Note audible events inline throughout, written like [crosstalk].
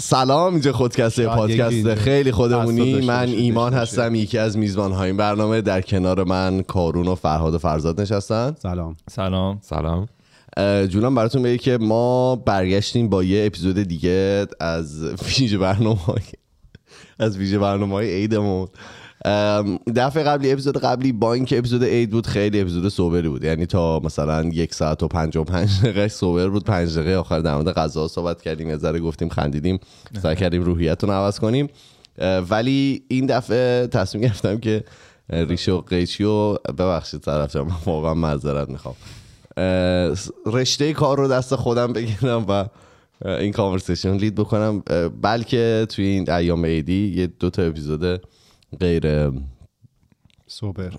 سلام اینجا خودکسته پادکست خیلی خودمونی. من ایمان هستم یکی از میزبان های این برنامه در کنار من کارون و فرهاد و فرزاد نشستن. سلام. سلام. سلام. جونم براتون بگه که ما برگشتیم با یه اپیزود دیگه از ویژه برنامه های از ویژه برنامه های عیدمون. دفعه قبلی اپیزود قبلی با اینکه اپیزود عید بود خیلی اپیزود سوبری بود. یعنی تا مثلا یک ساعت و پنج و پنج دقیقه سوبر بود. پنج دقیقه آخر در مورد غذا صحبت کردیم یه ذره گفتیم خندیدیم. سعی کردیم روحیتون رو عوض کنیم. ولی این دفعه تصمیم گرفتم که اه، ریش و قیچی و ببخشید طرف من واقعا معذرت می‌خوام. رشته کار رو دست خودم بگیرم و این کانورسیشن لید بکنم. بلکه توی این ایام عیدی یه دو تا اپیزود غیر سوبر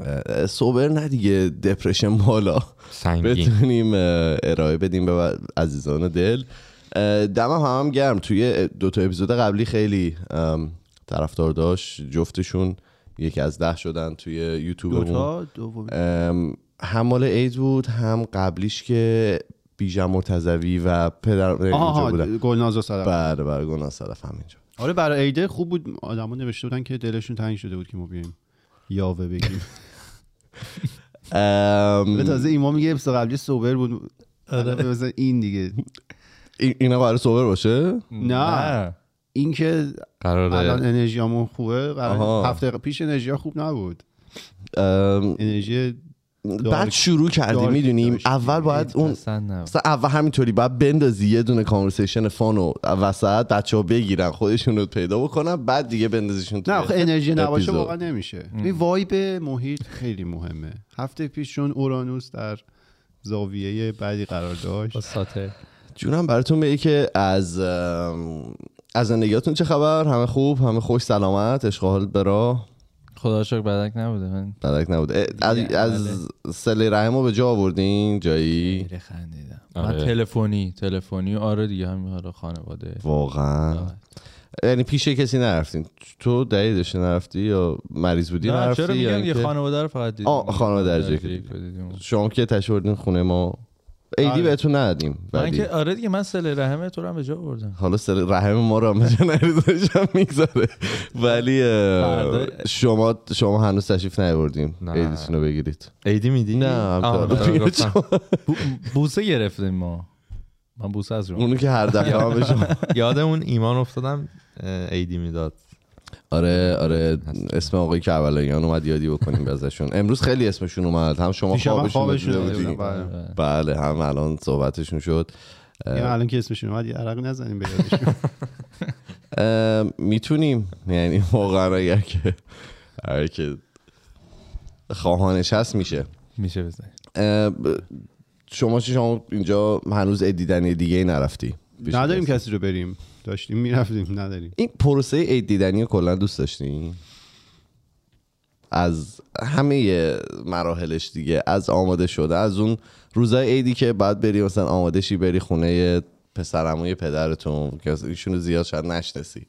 سوبر نه دیگه دپرشن بالا. سنگین. بتونیم ارائه بدیم به عزیزان دل. دمم هم, هم گرم. توی دو تا اپیزود قبلی خیلی طرفدار داشت. جفتشون یکی از ده شدن توی یوتیوب دوتا هم مال عید بود هم قبلیش که بیژن مرتضوی و پدر اینجا بودن. گلناز و صدف. بله بله گناه صدف همینجا آره برای عیده خوب بود. آدما نوشته بودن که دلشون تنگ شده بود که ما بیایم یاوه بگیم. [laughs] ام، به تازه ایمان میگه اپیزود قبلی سوبر بود. آره. مثلا این دیگه. این- اینا قرار سوبر باشه؟ نه. این که الان قراره انرژیامون خوبه قرار. هفته پیش انرژی خوب نبود. انرژی بعد شروع کردیم می‌دونیم. اول باید اون مثلا اول همینطوری باید بندازی یه دونه کانورسیشن فانو وسط بچه ها بگیرن خودشون رو پیدا بکنن بعد دیگه بندازیشون نه آخه انرژی نباشه. واقعا نمیشه. این وایب محیط خیلی مهمه. هفته پیش چون اورانوس در زاویه بعدی قرار داشت. جونم براتون بگی که از از زندگیاتون چه خبر؟ همه خوب همه خوش سلامت اشغال برا خدا شکر بدک نبوده. من بدک نبود اه، از, بله. از سله رحم رو به جا آوردین؟ جایی؟ خیلی خندیدم. آره. تلفنی تلفنی آره دیگه همین حالا خانواده. واقعا. آره. یعنی پیش کسی نرفتین؟ تو دلیلش نرفتی یا مریض بودی نه نرفتی چرا میگم یه خانواده رو فقط دیدیم؟ آه، خانواده رو دیدیم. شما که تشوردین خونه ما ایدی آره. بهتون ندادیم من ولی. که آره دیگه من سل رحمه تو رو هم به جا بردم. حالا سر رحم ما رو هم به جا نریزشم می‌گذاره ولی شما شما هنوز تشریف نیاوردیم نه. عیدتون رو بگیرید. عیدی میدی؟ نه. آره، [laughs] بوسه گرفتیم ما. من بوسه از رو اونو که هر دفعه [laughs] هم به شما یادمون ایمان افتادم اه، عیدی می‌داد. آره آره اسم آقای کربلاییان اومد یادی بکنیم ازشون. امروز خیلی اسمشون اومد. هم شما خوابشون. بودین. بله. بله هم الان صحبتشون شد. یه الان که اسمشون اومد یه عرق نزنیم به [laughs] می‌تونیم. یعنی واقعا اگر که اگر که خواهانش هست میشه. میشه بزنی اه، ب- شما شما اینجا هنوز عید دیدنی دیگه ای نرفتی نداریم؟ کسی رو بریم. داشتیم می‌رفتیم نداریم. این پروسه عید دیدنی کلا دوست داشتی از همه مراحلش دیگه از آماده شده از اون روزای عیدی که بعد بری مثلا آماده شی بری خونه پسرموی پدرتون که ایشونو زیاد شاید نشناسی.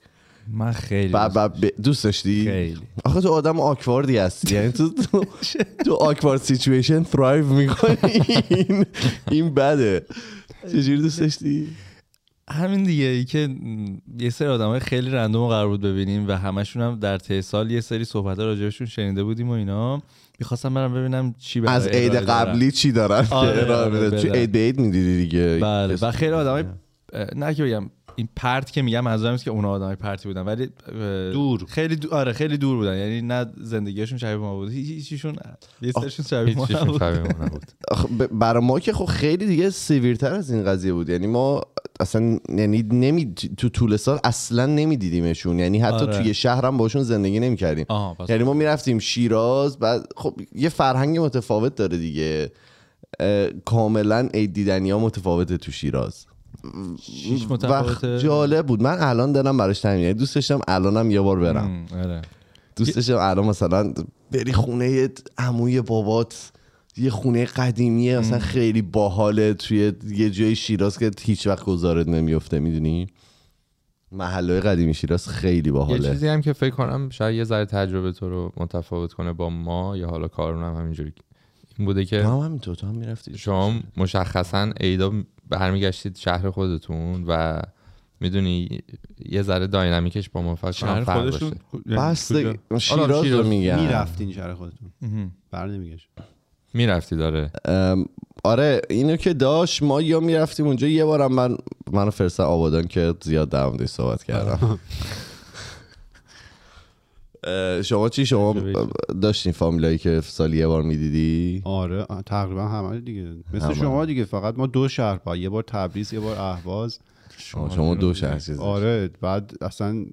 من خیلی بعد دوست بعد ب- دوست داشتی؟ خیلی. آخه تو آدم awkward ی هستی یعنی تو تو, تو awkward situation thrive می‌کنی. این این بده. چجوری دوست داشتی؟ همین دیگه ای که یه سری آدمای خیلی random قرار بود ببینیم و همشون هم در طی سال یه سری صحبت ها راجبشون شنیده بودیم و اینا می‌خواستم برم ببینم چی برای از عید. قبلی چی دارن که آره، ارائه [laughs] آره،؟ چون بله. عید به عید می‌دیدی دیگه بله و خیلی آدمای [laughs] نه که بگم این پرت که میگم نیست که اونا آدمای پرتی بودن ولی دور. خیلی دو... آره خیلی دور بودن. یعنی نه زندگیشون شبیه ما بود. هیچ- هیچیشون یه سرشون شبیه ما هیچیشون نبود. شبیه ما نبود. [laughs] آخه ب- برای ما که خب خیلی دیگه سیویرتر از این قضیه بود. یعنی ما اصلا یعنی نمی تو طول سال اصلا نمیدیدیمشون. یعنی حتی آره. توی شهرم باشون زندگی نمی‌کردیم. یعنی ما می‌رفتیم شیراز بعد خب یه فرهنگ متفاوت داره دیگه. کاملا عید دیدنی ها متفاوته تو شیراز. وقت جالب بود. من الان دارم براش یعنی دوست داشتم الانم یه بار برم. آره. دوست داشتم الان مثلا بری خونه عموی بابات یه خونه قدیمیه مثلا خیلی باحاله توی یه جای شیراز که هیچ وقت گذارت نمیفته می‌دونی؟ محله قدیمی شیراز خیلی یه باحاله چیزی هم که فکر کنم شاید یه ذره تجربه تو رو متفاوت کنه با ما یا حالا کارون هم همینجوری. این بوده که هم همینطور تو هم می‌رفتی. شما مشخصا عیدا برمیگشتید شهر خودتون و می‌دونی یه ذره داینامیکش با ما فکر کنم شهر فرق خودشون بسته حالا شیراز رو میگم می‌رفتین شهر خودتون. بر نمیگشت. می‌رفتی داره. آره اینو که داشت ما یا می‌رفتیم اونجا یه بارم من منو فرستن آبادان که زیاد در صحبت کردم. [laughs] شما چی؟ شما داشتین فامیلایی که سالی یه بار می‌دیدی؟ آره تقریبا همه دیگه. مثل همه. شما دیگه فقط ما دو شهر با یه بار تبریز یه بار اهواز. شما, شما دو شهر چیز آره بعد اصلا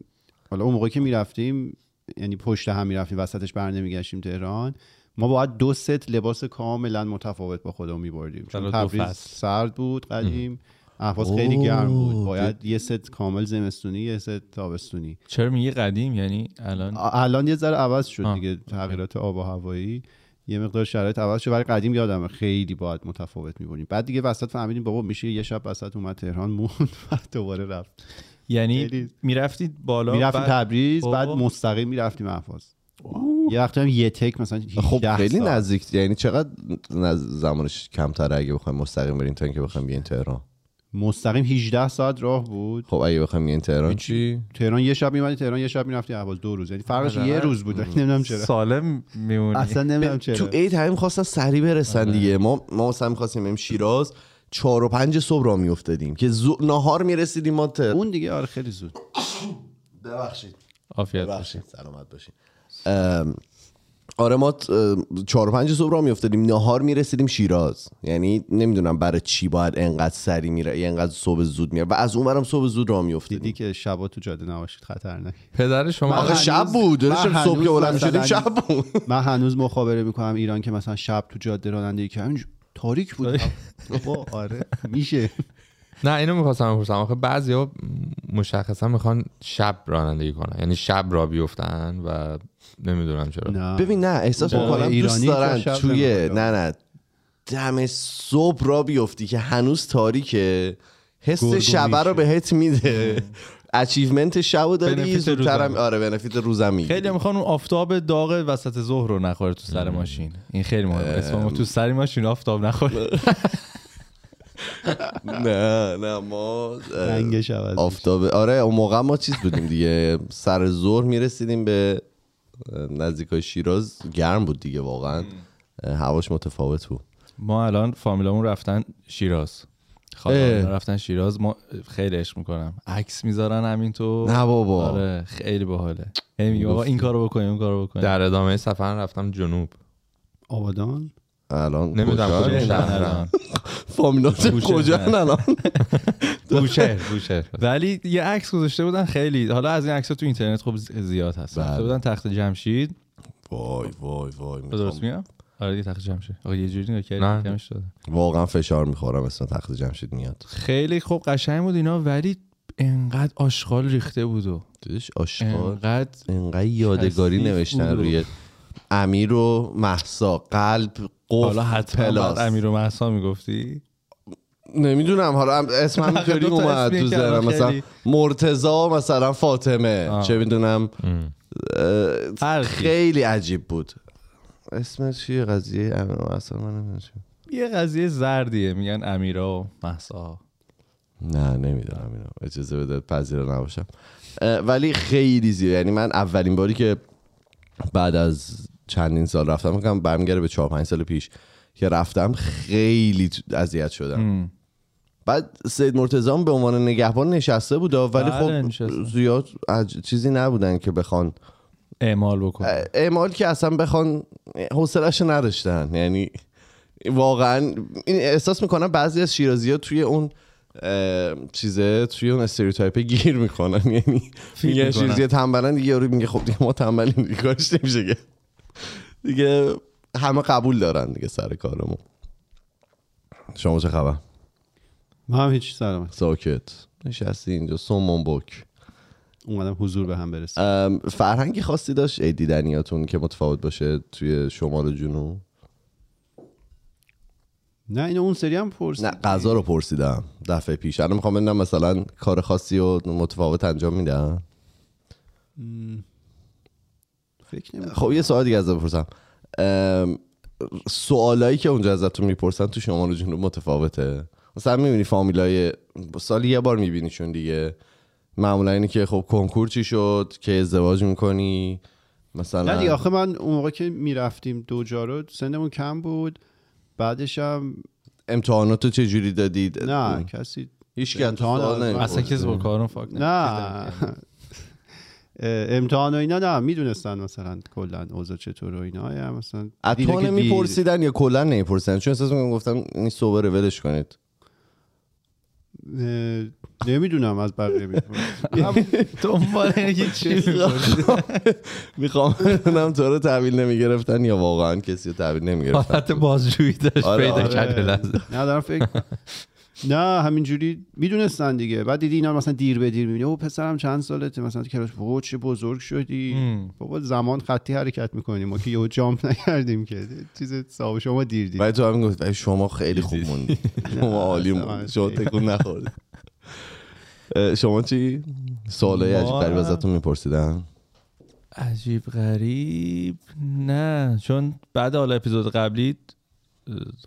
حالا اون موقع که می‌رفتیم یعنی پشت هم می‌رفتیم وسطش بر نمیگشتیم تهران ما باید دو ست لباس کاملا متفاوت با خودمون میبردیم. چون تبریز. سرد بود قدیم. اهواز خیلی. گرم بود. باید یه ست کامل زمستونی یه ست تابستونی. چرا میگی قدیم؟ یعنی الان؟ الان یه ذره عوض شد آه. دیگه تغییرات آب و هوایی. یه مقدار شرایط عوض شد ولی قدیم یادمه خیلی باید متفاوت می‌بریم بعد دیگه وسط فهمیدیم بابا میشه یه شب وسط اومد تهران موند [laughs] بعد دوباره رفت. یعنی می‌رفتید بالا می‌رفتیم بعد- تبریز خب. بعد مستقیم می‌رفتیم اهواز. یه وقتی هم یه تک مثلا 18 خب خیلی. نزدیک یعنی چقدر نز... زمانش کمتره اگه بخوایم مستقیم بریم تا اینکه بخوایم بیاین تهران؟ مستقیم 18 ساعت راه بود. خب اگه بخوایم بیاین تهران. چی تهران یه شب میمدی تهران یه شب می‌رفتی. اهواز دو روز. یعنی فرقش آره. یه روز بود. نمی‌دونم چرا. سالم میمونی. اصلا نمی‌دونم تو چرا. عید همین خواستن سریع برسن دیگه. ما ما مثلا می‌خواستیم بریم شیراز. چهار و پنج صبح را میافتادیم که زو... نهار می‌رسیدیم ما. اون دیگه آره خیلی زود. ببخشید. عافیت باشه ببخشید سلامت باشین ام، آره ما چهار و پنج صبح را میافتادیم. نهار می‌رسیدیم شیراز. یعنی نمی‌دونم برای چی باید انقدر سری میره اینقدر صبح زود میره و از اون برم صبح زود را دیدی میافتادیم که شبا تو جاده نباشید خطرناک. پدر شما آخه شب بود. صبح که بلند شدیم شب بود. من هنوز مخابره می‌کنم ایران که مثلا شب تو جاده رانندگی کردم. تاریک بود. [laughs] بابا آره میشه. نه اینو می‌خواستم بپرسم. آخه بعضیا مشخصا می‌خوان شب رانندگی کنن. یعنی شب را بیفتن و نمی‌دونم چرا. نه. ببین نه احساس می‌کنم دوست ایرانی دارن شب توی. نه نه. دم صبح را بیفتی که هنوز تاریکه. حس شبه رو. بهت میده. اچیومنت شب داری زودترم. آره بنفیت روزم می‌گیری. خیلی می‌خوان اون آفتاب داغ وسط ظهر رو نخوره تو سر ماشین. این خیلی مهمه. اسم ما تو سر ماشین آفتاب نخوره. [laughs] [laughs] نه نه ما رنگش عوض. آفتاب آره اون موقع ما چیز بودیم دیگه. سر ظهر می‌رسیدیم به نزدیکای شیراز. گرم بود دیگه واقعا. هواش متفاوت بود. ما الان فامیلامون رفتن شیراز. خاله اه. رفتن شیراز. ما خیلی عشق می‌کنم. عکس می‌ذارن همینطور. نه بابا. آره خیلی باحاله. آقا این کارو بکنیم اون کارو بکنیم. در ادامه سفر رفتم جنوب. آبادان؟ الان نمی‌دونم کجا؟ فامیلات. کجا الان؟ بوشهر بوشهر ولی یه عکس گذاشته بودن خیلی. حالا از این عکس تو اینترنت خب زی- زیاد هست. بله. گذاشته بودن تخت جمشید. وای وای وای درست میگم. آره دیگه تخت جمشید. آقا یه جوری نگاه. کردی کمش داده. واقعا فشار می‌خورم اسم تخت جمشید میاد. خیلی خوب قشنگ بود اینا ولی انقدر آشغال ریخته بود و دیدش آشغال؟ انقدر انقدر یادگاری نوشتن روی امیر و محسا قلب حالا حتما پلاس. بعد امیر و محسا می‌گفتی؟ نمی‌دونم حالا اسم [laughs] همینطوری تا اومد تو ذهنم الان مثلا مرتزا مثلا فاطمه آه. چه می‌دونم. خیلی عجیب بود. اسم چیه قضیه امیر و محسا؟ من. یه قضیه زردیه میگن امیرا و محسا. نه نمی‌دونم اینو. اجازه بده پذیرا نباشم. ولی خیلی زیاد. یعنی من اولین باری که بعد از چندین سال رفتم. میگم برمیگرده به چهار پنج سال پیش که رفتم خیلی اذیت شدم. بعد سید مرتضی هم به عنوان نگهبان نشسته بود ولی بله، خب نشسته. زیاد عج- چیزی نبودن که بخوان اعمال بکن اعمال که اصلا بخوان حوصله‌اش نداشتن. یعنی واقعا این احساس می‌کنم بعضی از شیرازی ها توی اون چیزه توی اون استریوتایپ گیر می‌کنن. [laughs] یعنی می‌کنن. شیرازی تنبلن دیگه یارو میگه خب دیگه ما تنبلیم دیگه کارش نمیشه که. دیگه همه قبول دارن دیگه سر کارمون. شما چه خبر؟ ما هم هیچ سلامت ساکت. نشستی اینجا سومون بک. اومدم حضور به هم برسیم. فرهنگی خاصی داشت عید دیدنیاتون که متفاوت باشه توی شمال و جنوب؟ نه اینو اون سری هم پرسید نه غذا رو پرسیدم دفعه پیش. الان می‌خوام ببینم مثلا کار خاصی و متفاوت انجام میدن؟ فکر نمی خب یه سوال دیگه ازت بپرسم. سوالایی که اونجا ازتون می‌پرسن تو شمال و جنوب متفاوته. مثلا می‌بینی فامیلای سالی یه بار میبینیشون دیگه. معمولا اینه که خب کنکور چی شد؟ که ازدواج می‌کنی؟ مثلا نه دیگه آخه من اون موقع که می‌رفتیم دو جا رو سنمون کم بود. بعدش هم امتحانات رو چه جوری دادید؟ نه کسی هیچ که امتحان اصلا کسی با کارون فاک نه. [laughs] [laughs] امتحان و اینا نه می‌دونستن مثلا کلا اوضاع چطور و اینا. یا مثلا دیر- نمیپرسیدن یا کلا نمیپرسیدن؟ چون احساس می‌کنم گفتم این صبره ولش کنید. نمی‌دونم از بقیه می‌پرسن [laughs] دنبال اینه که چی. می‌خوام بدونم تو رو تحویل نمی‌گرفتن یا واقعا کسی رو تحویل نمی‌گرفتن. حالت بازجویی داشت آره، پیدا آره. کرد به لحظه. نه دارم فکر نه همینجوری می‌دونستن دیگه. بعد دیدی اینا مثلا دیر به دیر می‌بینی. او پسرم چند سالته مثلا تو کلاس بابا چه بزرگ شدی. مم. بابا زمان خطی حرکت می‌کنیم. ما که یهو جامپ نکردیم که. چیز صاحب شما دیر دیر. ولی تو همین گفت ولی شما خیلی خوب موندی. [laughs] شما عالی موندی. شما تکون نخوردی اه، شما چی؟ سوالای عجیب غریب ازتون میپرسیدن. عجیب غریب؟ نه چون بعد حالا اپیزود قبلی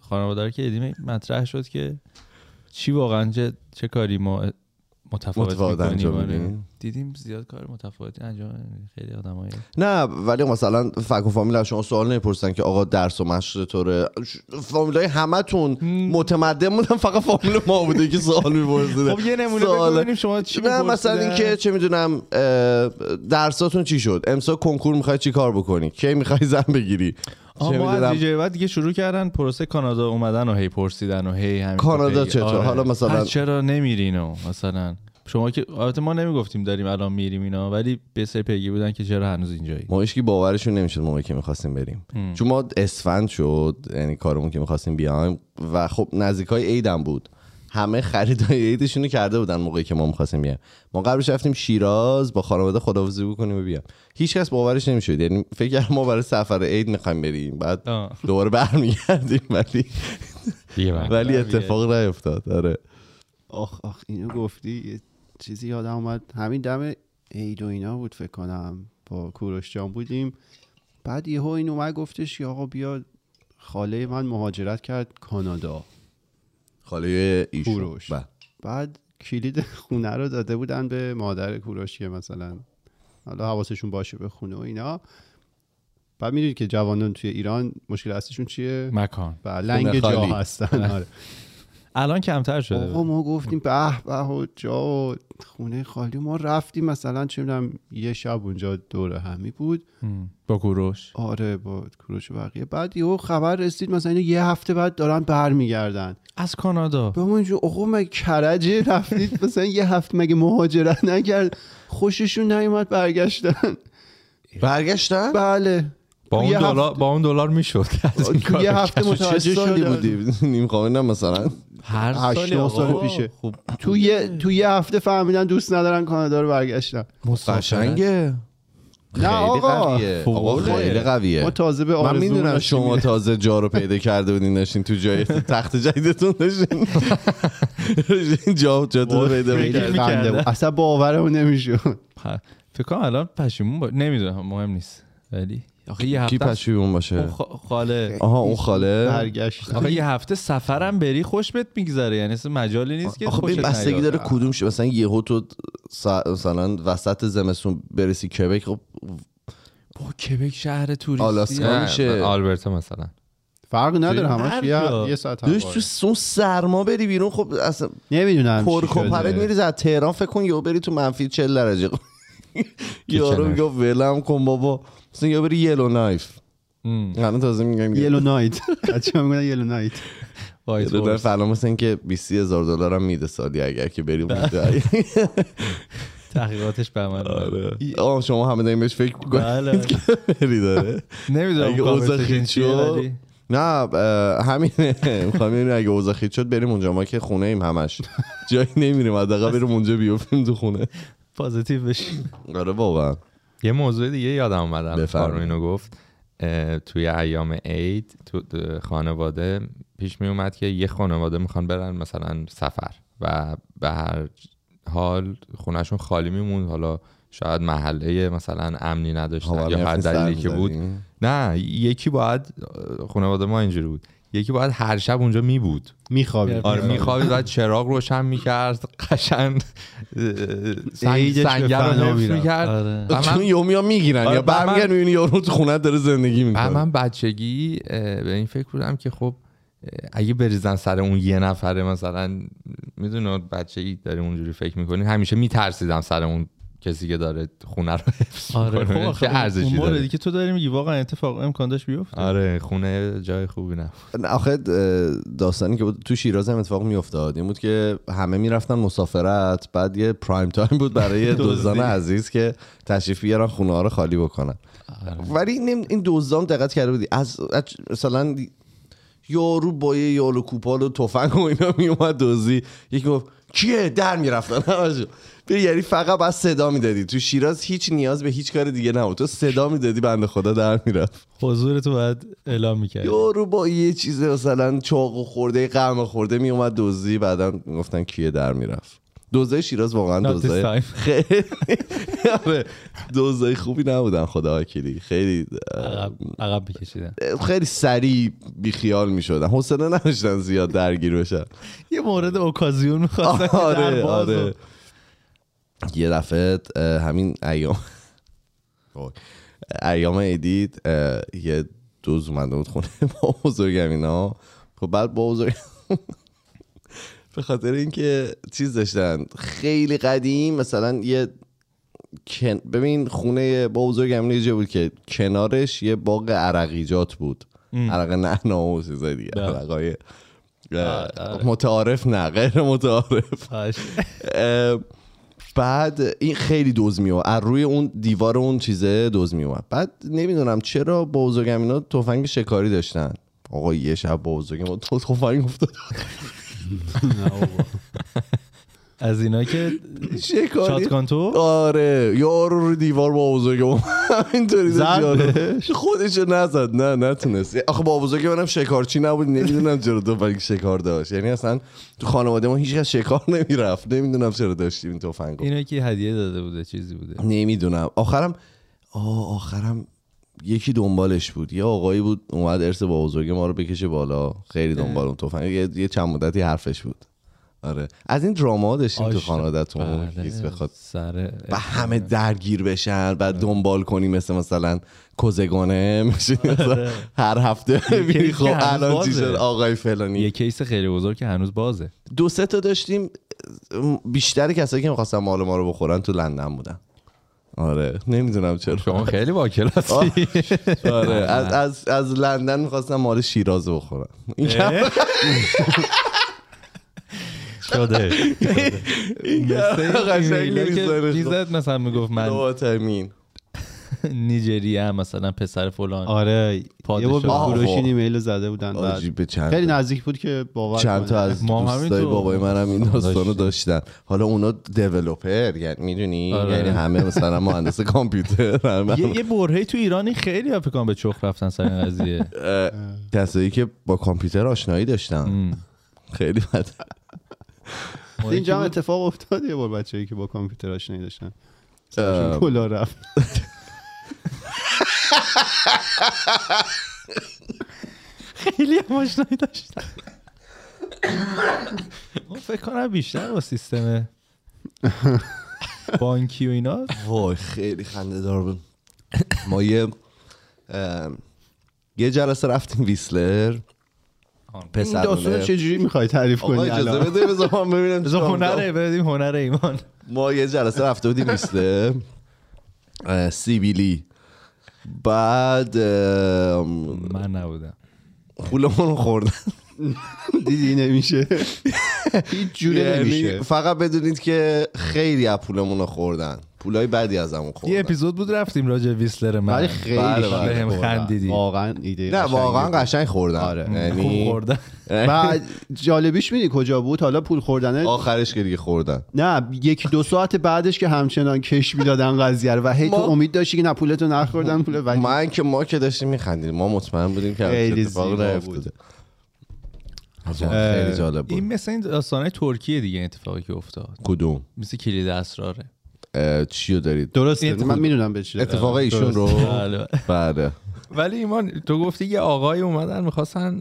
خانواده که دیدیم مطرح شد که چی واقعا چه, چه کاری ما متفاوت, متفاوت می‌کنیم. انجام آره. دیدیم زیاد کار متفاوتی انجام. خیلی آدمای نه ولی مثلا فک و فامیل از شما سوال نمی‌پرسن که آقا درس و مشق طوره فامیل های همتون متمدن بودن فقط فامیل ما بوده که سوال میپرسیدن خب یه نمونه سوال- ببینیم شما چی نه مثلا؟ اینکه چه می‌دونم درساتون چی شد امسال کنکور می‌خوای چی کار بکنی کی می‌خوای زن بگیری ما از. دیگه بعد دیگه شروع کردن پروسه کانادا اومدن و هی پرسیدن و هی همین کانادا چطور؟ حالا مثلا- چرا نمیرین و مثلا شما که البته ما نمی‌گفتیم داریم الان میریم اینا ولی به سری پیگی بودن که چرا هنوز اینجایی ما هیچ کی باورشون نمی‌شد موقعی که می‌خواستیم بریم هم. چون ما اسفند شد یعنی کارمون که می‌خواستیم بیایم و خب نزدیک های عیدم بود همه خریدای عیدشون رو کرده بودن موقعی که ما می‌خواستیم بیایم. ما قبلش رفتیم شیراز با خانواده خداحافظی بکنیم و بیام هیچ کس باورش نمی‌شد. یعنی فکر کردم ما برای سفر عید می‌خوایم بریم. بعد آه. دوباره برمیگردیم ولی. ولی. اتفاق نیفتاد. آره. آخ آخ اینو گفتی یه چیزی یادم اومد. همین دم عید و اینا بود فکر کنم. با کوروش جان بودیم. بعد یهو این اومد گفتش که آقا بیا خاله من مهاجرت کرد کانادا. خاله ایشون کوروش. بله. بعد کلید خونه رو داده بودن به مادر کوروش که مثلا حالا حواسشون باشه به خونه و اینا بعد می‌دونید که جوانان توی ایران مشکل اصلیشون چیه مکان و لنگ جا. هستن آره. الان کمتر شده آقا ما گفتیم به به و جا و خونه خالی ما رفتیم مثلا چه می‌دونم یه شب اونجا دور همی بود. با کوروش؟ آره با کوروش و بقیه. بعد یهو خبر رسید مثلا اینا یه هفته بعد دارن برمیگردن. از کانادا. به ما اینجور آقا مگه کرجه رفتید؟ مثلا یه هفته مگه مهاجرت نکرد؟ خوششون نیومد برگشتن. برگشتن؟ بله. با تو اون یه دلار هفته- با اون دلار می‌شد. [laughs] تو یه هفته متوجه سالی بودی؟ نیم خواهی مثلا. هر نه آقا. سال پیشه. خب. تو یه تو یه هفته فهمیدن دوست ندارن کانادا رو برگشتن. قشنگه. نه آقا. قویه. آقا. خیلی قویه. ما تازه به من می‌دونم شما تازه جا رو پیدا کرده بودین داشتین تو جای تخت جدیدتون داشتین. داشتین [laughs] جا جاتون رو پیدا بود. اصلا باورمون نمی‌شد. پ- فکر کنم الان پشیمون با... نمی‌دونم مهم نیست. ولی آخه یه کی هفته پشیمون اون باشه خ- خاله آها اون خاله برگشت آخه یه هفته سفرم بری خوش بهت میگذره یعنی اصلا مجالی نیست که آخه بستگی. داره کدوم شه مثلا یهو تو مثلا وسط زمستون برسی کبک خب با کبک شهر توریستی آلاسکا میشه. آلبرتا مثلا فرق نداره همش. یه یه ساعت دوش. تو اون سرما بری بیرون خب اصلا نمی‌دونم پر چی کپرت شده. میری از تهران فکر کن یهو بری تو منفی 40 درجه یارو. میگه ولم کن بابا مثلا یهو بری یلو نایف. الان تازه میگن یلو نایت بچه‌ها میگن یلو نایت وایت یلو نایف هورس. الان مثلا اینکه 20 هزار دلار هم میده سالی اگر که بریم اونجا تحقیقاتش به عمل آره شما همه داریم بهش فکر می‌کنید بله بری داره نمی‌دونم اگه اوضاع خیلی چیه، شد. نه همینه می‌خوام ببینیم اگه اوضاع خیلی شد بریم اونجا ما که خونه ایم همش جایی نمیریم حداقل بریم اونجا بیافتیم تو خونه پازیتیو بشیم آره واقعا یه موضوع دیگه یادم اومد. کارو اینو گفت توی ایام عید تو تو خانواده پیش می اومد که یه خانواده می‌خوان برن مثلا سفر و به هر حال خونهشون خالی میموند. حالا شاید محله مثلا امنی نداشتن یا هر دلیلی که بود. نه یکی باید خانواده ما اینجوری بود. یکی باید هر شب اونجا می بود میخوابید آره، آره. میخوابید بعد چراغ روشن می‌کرد قشنگ سنگ سنگر رو می‌رفت. می‌کرد آره. و چون یومیا می‌گیرن آره، یا و من- برمیگرد می‌بینی یارو تو خونه داره زندگی می‌کنه من بچگی به این فکر بودم که خب اگه بریزن سر اون یه نفره مثلا می‌دونه بچگی داری اونجوری فکر می‌کنی همیشه میترسیدم سر اون کسی که داره خونه رو حفظ آره خب چه ارزشی اون موردی داره؟ که تو داری میگی واقعا اتفاق امکان داشت بیفته. آره خونه جای خوبی نه. آخه داستانی که بود تو شیراز هم اتفاق میافتاد. این بود که همه می‌رفتن مسافرت بعد یه پرایم تایم بود برای [laughs] دوستان عزیز که تشریف بیارن خونه ها رو خالی بکنن. ولی نمی- این دوزام دقت کرده بودی از مثلا یارو با یه یالو کوپال و تفنگ و اینا میومد دوزی یکی گفت کیه؟ در می‌رفتن یعنی فقط بس صدا می‌دادی. تو شیراز هیچ نیاز به هیچ کار دیگه نبود. تو صدا می‌دادی بنده خدا در می‌رفت. حضور تو باید اعلام می‌کردی. یارو با یه چیز مثلا چاق و خورده قم خورده می اومد دوزی بعدا گفتن کیه در می‌رفت. دوزای شیراز واقعا دوزای. [laughs] خیلی آره، دوزای خوبی نبودن خدا وکیلی. خیلی عقب بکشیدن خیلی سریع بیخیال می شدن حوصله نداشتن زیاد درگیر بشن. یه مورد اوکازیون می‌خواستن آره آره. یه دفعه همین ایام. ایام عیدید اه، یه دوز اومده بود خونه [laughs] با بزرگم اینا خب بعد با بزرگ [laughs] به خاطر اینکه چیز داشتن خیلی قدیم مثلا یه. ببین خونه با بزرگم یه بود که کنارش یه باغ عرقیجات بود عرق نعنا و چیزای دیگه بله. عرقای آره. متعارف نه غیر متعارف بعد این خیلی دوز میومد از روی اون دیوار اون چیزه دوز میومد بعد نمی‌دونم چرا با بزرگم اینا تفنگ شکاری داشتن. آقا یه شب با بزرگم. تو تفنگ افتاد. [laughs] از اینا که شکاری شاتگان تو آره. یارو رو دیوار با بزرگم همینطوری [laughs] داشت زد. بهش؟ خودشو نزد. نه نتونست. آخه با بزرگ منم شکارچی نبود. نمی‌دونم چرا تفنگ شکار داشت. یعنی اصلا تو خانواده ما هیچ شکار نمی‌رفت. نمی‌دونم چرا داشتیم این تفنگو. اینا که هدیه داده بوده چیزی بوده. نمی‌دونم. آخرم آه آخرم یکی دنبالش بود. یه آقایی بود اومد ارث با بزرگ ما رو بکشه بالا. خیلی دنبال اون تفنگ. یه, یه چند مدتی حرفش بود. آره. از این drama داشتیم تو آشنا. خانوادتون بله. case بخواد. سر و همه درگیر بشن بعد دنبال کنی مثل مثلا کوزگانه. میشه هر هفته case خب الان چی. شد؟ آقای فلانی. یه case خیلی بزرگ که هنوز بازه. دو سه تا داشتیم بیشتر کسایی که می‌خواستن مال ما رو بخورن تو لندن بودن. آره. نمی‌دونم چرا. شما خیلی با کلاسی آره. از, [laughs] از, از لندن می‌خواستم مال شیراز بخورم این [laughs] شده. می‌زد مثلا می‌گفت من نیجریه هم مثلا پسر فلان آره یه. بار خب. ایمیل زده بودن خیلی نزدیک بود که باور چند تا. از دوستای. بابای منم این داستانو. داشتن حالا اونا دیولوپر یعنی می‌دونی آره. یعنی همه مثلا مهندس کامپیوتر یه, برهه تو ایرانی خیلی ها فکر کنم به چخ رفتن سر این قضیه کسایی که با کامپیوتر آشنایی داشتن. خیلی بد اینجا هم اتفاق افتاد یه بار بچه‌ای که با کامپیوتر آشنایی داشتن. سرشون کلا رفت. خیلی هم آشنایی داشتن ما فکر کنم بیشتر با سیستم بانکی و اینا. وای خیلی خنده دار بود. ما یه یه جلسه رفتیم ویسلر. این داستان پسرونه چجوری می‌خوای تعریف آقا کنی اجازه الان؟ بده بذار من ببینم بذار. هنره بدیم هنر ایمان. ما یه جلسه رفته بودیم اه، سیبیلی. بعد من نبودم. پولمون رو خوردن. دیدی نمیشه؟ [laughs] هیچ جوره یعنی نمیشه. فقط بدونید که خیلی از پولمون رو خوردن. پولای بدی از همون یه خوردن اپیزود بود رفتیم راجع ویسلر من ولی خیلی بله، بله. بهم. خندیدی. واقعا ایده نه واقعا. قشنگ خوردن آره. خوب یعنی خوردن بعد جالبیش میدی کجا بود حالا پول خوردنه آخرش که دیگه خوردن نه یکی دو ساعت بعدش که همچنان کش می‌دادن قضیه رو و هی تو امید داشتی که نه پولتو نخوردن پول ولی من که ما که داشتیم میخندیم ما مطمئن بودیم که زیبا نیفتاده. بود. خیلی جالب بود این مثل این داستانه ترکیه دیگه اتفاقی که افتاد کدوم مثل کلید اسراره اه، چیو دارید؟ درسته. من می‌دونم به چی اتفاق ایشون رو بله. بله. ولی ایمان تو گفتی یه آقای اومدن می‌خواستن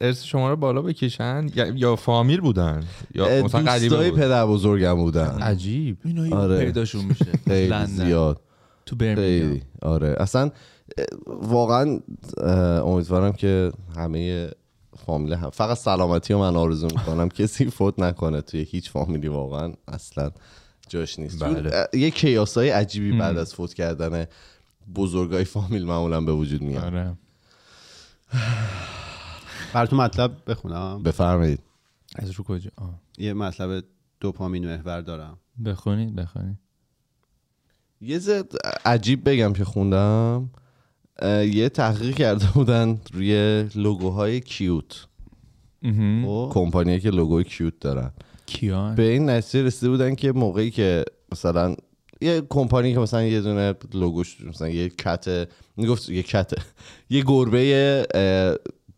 ارث شما رو بالا بکشن یا, یا فامیل بودن؟ یا مثلا قدیمی پدر بزرگم بودن. عجیب. اینا آره. پیداشون میشه. [laughs] خیلی لندن. زیاد. تو برمینگام خیلی. آره. اصلا واقعا امیدوارم که همه فامیل هم فقط سلامتی رو من آرزو می‌کنم. [laughs] کسی فوت نکنه توی هیچ فامیلی واقعا اصلا. جاش نیست. بله. یه کیاسای عجیبی بعد از فوت کردن بزرگای فامیل معمولا به وجود میاد. آره. [sighs] براتون مطلب بخونم. بفرمایید. از رو کجا؟ آه. یه مطلب دوپامین محور دارم. بخونید بخونید. یه زد عجیب بگم که خوندم. یه تحقیق کرده بودن روی لوگوهای کیوت. خب کمپانی که لوگوی کیوت دارن. کیان؟ به این نتیجه رسیده بودن که موقعی که مثلا یه کمپانی که مثلا یه دونه لوگوش مثلا یه کت می‌گفت یه کت یه گربه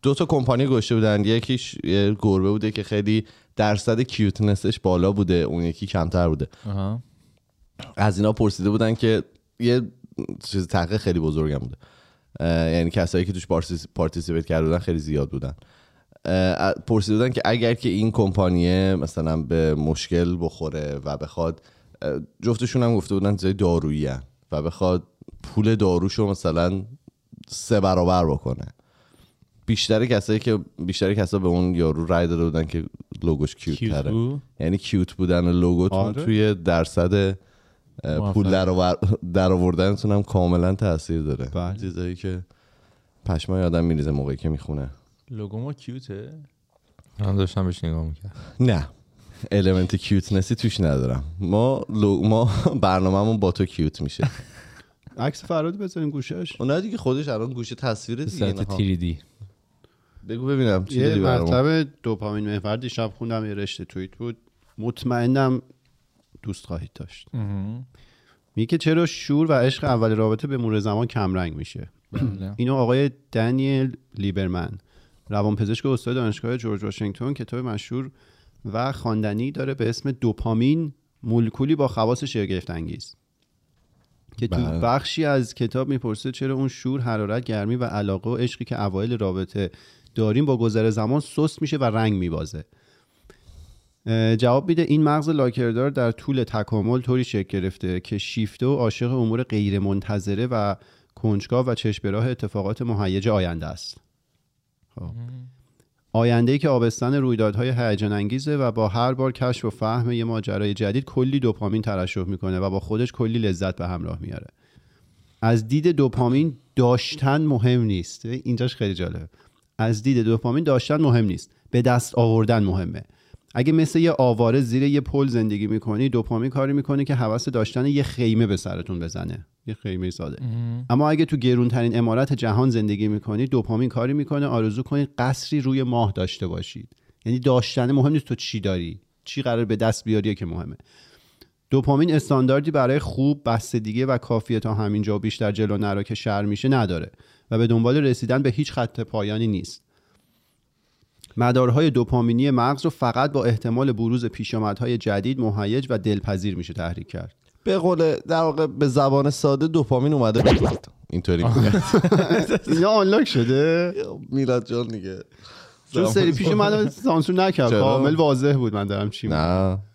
دو تا کمپانی گوشته بودن. یکیش یه گربه بوده که خیلی درصد کیوتنسش بالا بوده اون یکی کمتر بوده. از اینا پرسیده بودن که یه چیز تحقیق خیلی بزرگم بوده. یعنی کسایی که توش partici- participate کرده بودن خیلی زیاد بودن. پرسیده بودن که اگر که این کمپانیه مثلا به مشکل بخوره و بخواد جفتشون هم گفته بودن چیزای دارویی و بخواد پول داروشو مثلا سه برابر بکنه بیشتر کسایی که بیشتر کسا به اون یارو رای داده بودن که لوگوش cute cute تره بود؟ یعنی cute بودن لوگوتون آره. توی درصد. پول در آوردنتون هم کاملا تاثیر داره بله. چیزایی که پشمای آدم میریزه موقعی که می‌خونه لوگو ما cute ه؟ من داشتم بهش نگاه می‌کرد نه. element cuteness ی توش ندارم. ما لو... ما برنامهمون با تو cute میشه. [laughs] عکس فرهاد بذارین گوشش. اونا دیگه خودش الان گوشه تصویر دیگه. 3D. بگو ببینم چی یه مطلب دوپامین محور دیشب خوندم یه رشته توییت بود. مطمئنم دوست خواهید داشت. میگه که چرا شور و عشق اول رابطه به مرور زمان کمرنگ میشه؟ بله. اینو آقای دنیل لیبرمن روانپزشک استاد دانشگاه جورج واشنگتن کتاب مشهور و خواندنی داره به اسم دوپامین مولکولی با خواص شگفت انگیز که تو بله. بخشی از کتاب می‌پرسه چرا اون شور حرارت گرمی و علاقه و عشقی که اوایل رابطه داریم با گذر زمان سست میشه و رنگ میبازه. جواب میده این مغز لاکردار در طول تکامل طوری شکل گرفته که شیفته و عاشق امور غیر منتظره و کنجکاو و چشم راه اتفاقات مهیج آینده است. خب. آینده ای که آبستن رویدادهای هیجان انگیزه و با هر بار کشف و فهم یه ماجرای جدید کلی دوپامین ترشح می‌کنه و با خودش کلی لذت به همراه میاره از دید دوپامین داشتن مهم نیست. اینجاش خیلی جالبه. از دید دوپامین داشتن مهم نیست. به دست آوردن مهمه. اگه مثل یه آواره زیر یه پل زندگی می‌کنی دوپامین کاری می‌کنه که حواس داشتن یه خیمه به سرتون بزنه. یه خیمه ساده. اما اگه تو گرونترین امارت جهان زندگی می‌کنید دوپامین کاری می‌کنه آرزو کنید قصری روی ماه داشته باشید. یعنی داشتن مهم نیست تو چی داری چی قرار به دست بیاریه که مهمه. دوپامین استانداردی برای خوب بستگی و کافیه تا همینجا و بیشتر جلو نرا که شر میشه نداره و به دنبال رسیدن به هیچ خط پایانی نیست. مدارهای دوپامینی مغز رو فقط با احتمال بروز پیشامدهای جدید مهیج و دلپذیر میشه تحریک کرد. به قول در واقع به زبان ساده دوپامین اومده اینطوری [laughs] اینا آنلاک شده؟ میلاد جان دیگه. چون سری پیش من سانسور نکرد؟ کامل واضح بود من دارم چی میگم.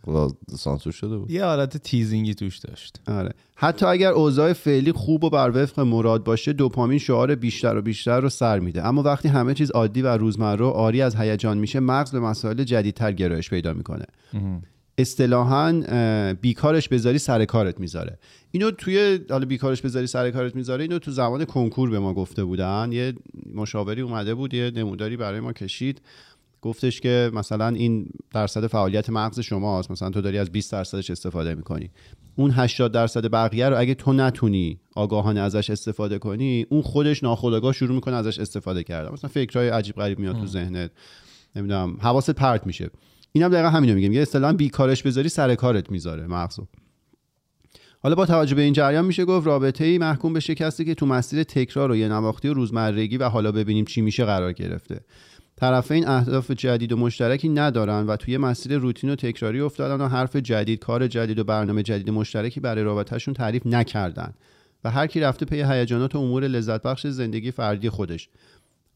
نه سانسور شده بود. یه حالت تیزینگی توش داشت. آره. حتی اگر اوضاع فعلی خوب و بر وفق مراد باشه دوپامین شعار بیشتر و بیشتر رو سر میده. اما وقتی همه چیز عادی و روزمره و آری از هیجان میشه مغز به مسائل جدیدتر گرایش پیدا می‌کنه. اصطلاحا بیکارش بذاری سر کارت می‌ذاره. اینو توی حالا بیکارش بذاری سر کارت می‌ذاره اینو تو زمان کنکور به ما گفته بودن. یه مشاوری اومده بود یه نموداری برای ما کشید. گفتش که مثلا این درصد فعالیت مغز شماست. مثلا تو داری از 20 درصدش استفاده می‌کنی. اون 80 درصد بقیه رو اگه تو نتونی آگاهانه ازش استفاده کنی اون خودش ناخودآگاه شروع می‌کنه ازش استفاده کردن. مثلا فکرهای عجیب غریب میاد تو ذهنت. نمی‌دونم حواست پرت میشه. اینم دقیقا همینو میگم. یه اصطلاحا بیکارش بذاری سر کارت می‌ذاره مغزو. حالا با توجه به این جریان میشه گفت رابطه ای محکوم به شکسته که تو مسیر تکرار و یه نواختی و روزمرگی و حالا ببینیم چی میشه قرار گرفته. طرفین اهداف جدید و مشترکی ندارن و توی مسیر روتین و تکراری افتادن و حرف جدید کار جدید و برنامه جدید مشترکی برای رابطهشون تعریف نکردن و هر کی رفته پی هیجانات و امور لذت بخش زندگی فردی خودش.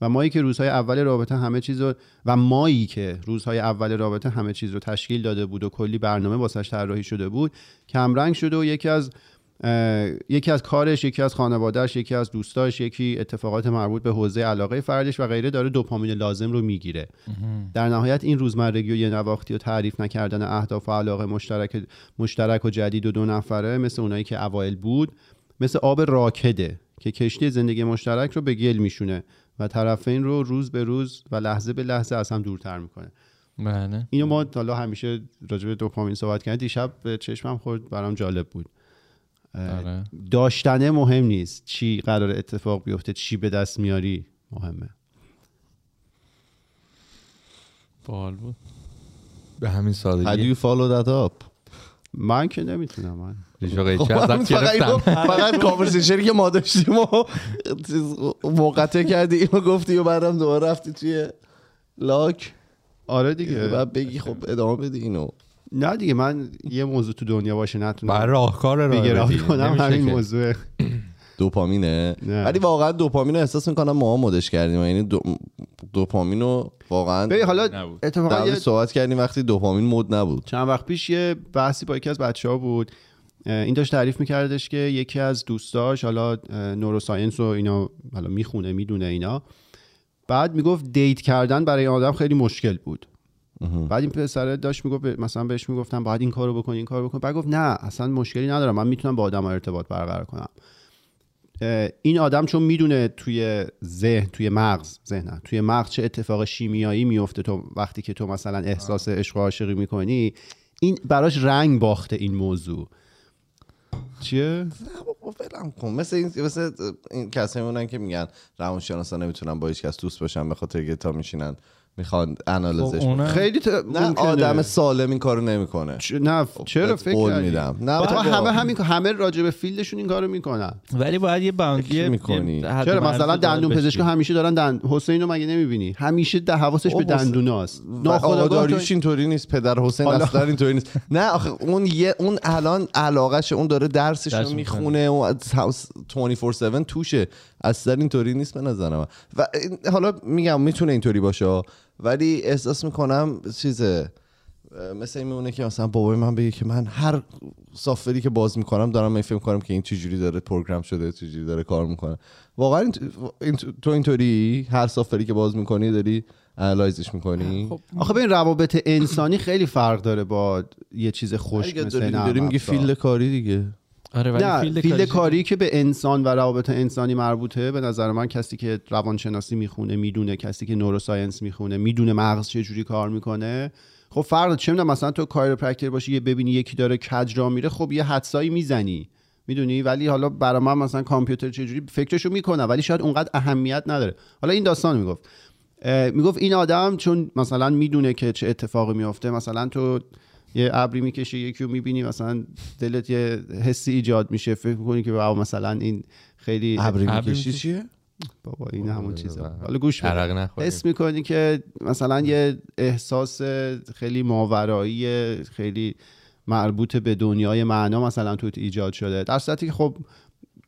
و مایی که روزهای اول رابطه همه چیز رو و مایی که روزهای اول رابطه همه چیز رو تشکیل داده بود و کلی برنامه واسش طراحی شده بود کمرنگ شده و یکی از یکی از کارش یکی از خانوادهش یکی از دوستاش یکی اتفاقات مربوط به حوزه علاقه فردش و غیره داره دوپامین لازم رو می‌گیره. در نهایت این روزمرگی و یه نواختی و تعریف نکردن اهداف و علاقه مشترک مشترک و جدید و دو نفره مثل اونایی که اوایل بود مثل آب راکده که کشتی زندگی مشترک رو به گل میشونه. و طرفین رو روز به روز و لحظه به لحظه از هم دورتر می‌کنه. بله. اینو ما حالا همیشه راجع به دوپامین صحبت کردیم. دیشب به چشمم خورد برام جالب بود. آره. داشتنه مهم نیست چی قرار اتفاق بیفته چی به دست میاری. مهمه. باحال بود. به همین How do سادگی you follow that up? من که نمی‌تونم من قیچی خب، ازت فقط گرفتم اینو- فقط کانورسیشنی که ما داشتیم و موقته کردی اینو گفتی و بعدم دوباره رفتی توی لاک آره دیگه بعد بگی خب ادامه بدی اینو نه دیگه من یه موضوع تو دنیا باشه بر نتونم راهکار راه کنم نمیشه همین. موضوع دوپامینه نه. ولی واقعا دوپامین رو احساس می‌کنم ما مدش کردیم یعنی دو... دوپامین رو واقعا ببین حالا. اتفاقا یه صحبت کردیم وقتی دوپامین مد نبود چند وقت پیش یه بحثی با یکی از بچه ها بود این داشت تعریف میکردش که یکی از دوستاش حالا نوروساینس و اینا حالا می‌خونه می‌دونه اینا. بعد می‌گفت دیت کردن برای آدم خیلی مشکل بود. بعد این پسره داشت می‌گفت مثلا بهش می‌گفتم باید این کارو بکن این کارو بکن بعد گفت نه اصلا مشکلی ندارم من می‌تونم با آدم ارتباط برقرار کنم. این آدم چون می‌دونه توی ذهن توی مغز ذهن توی مغز چه اتفاق شیمیایی میفته تو وقتی که تو مثلا احساس عشق و عاشقی می‌کنی این براش رنگ باخته این موضوع. چیه؟ ولم کن. مثل این مثل این کسایی مونن که میگن روانشناسا نمی‌تونن با هیچ کس دوست باشن به خاطر تا میشینن. می‌خوان انالیزش خب خیلی ت... نه ممکنه. آدم سالم این کارو نمی‌کنه چ- نه چرا بهت فکر؟ میدم. نه بابا. همه همین همه راجع به فیلدشون این کارو می‌کنن ولی باید یه باوندری فکر می‌کنی؟ چرا مثلا دندون پزشکا همیشه دارن دند حسین رو مگه نمی‌بینی همیشه ده حواسش به دندوناست و ناخودآگاه آداریوش تو- اینطوری نیست پدر حسین اصلا اینطوری نیست نه آخه اون یه اون الان علاقش اون داره درسش درس رو می‌خونه. و از 24/7 توشه اصلا اینطوری نیست به نظر من و این- حالا میگم می‌تونه اینطوری باشه ولی احساس می‌کنم چیزه مثل این میمونه که مثلا بابای من بگه که من هر software ی که باز می‌کنم دارم می فکر کنم که این چجوری داره program شده چجوری داره کار می‌کنه. واقعا این- این- تو اینطوری هر software ی که باز می‌کنی داری analyze ش می‌کنی؟ خب. آخه ببین روابط انسانی خیلی فرق داره با یه چیز اگه مثل داری, میگی. field کاری دیگه. آره ولی نه field, field, کاری کاری که به انسان و روابط انسانی مربوطه به نظر من کسی که روانشناسی می‌خونه می‌دونه کسی که neuroscience می‌خونه می‌دونه مغز چه جوری کار می‌کنه. خب فرق چه می‌دونم مثلا تو کایروپرکتر باشی یه ببینی یکی داره کج را میره خب یه حدسایی می‌زنی. می‌دونی؟ ولی حالا برای من مثلا کامپیوتر چجوری فکرشو می‌کنه ولی شاید اونقدر اهمیت نداره. حالا این داستان می‌گفت. می‌گفت این آدم چون مثلا می‌دونه که چه اتفاقی میفته مثلا تو یه ابری می‌کشی یکی رو می‌بینی مثلا دلت یه حسی ایجاد میشه فکر می‌کنی که واو مثلا این خیلی ابری می‌کشی؟ چیه؟ بابا این همون بابا، بابا. حالا گوش بده. حس می‌کنی که مثلا یه احساس خیلی ماورایی خیلی مربوط به دنیای معنا مثلا توت ایجاد شده. در صورتی که خب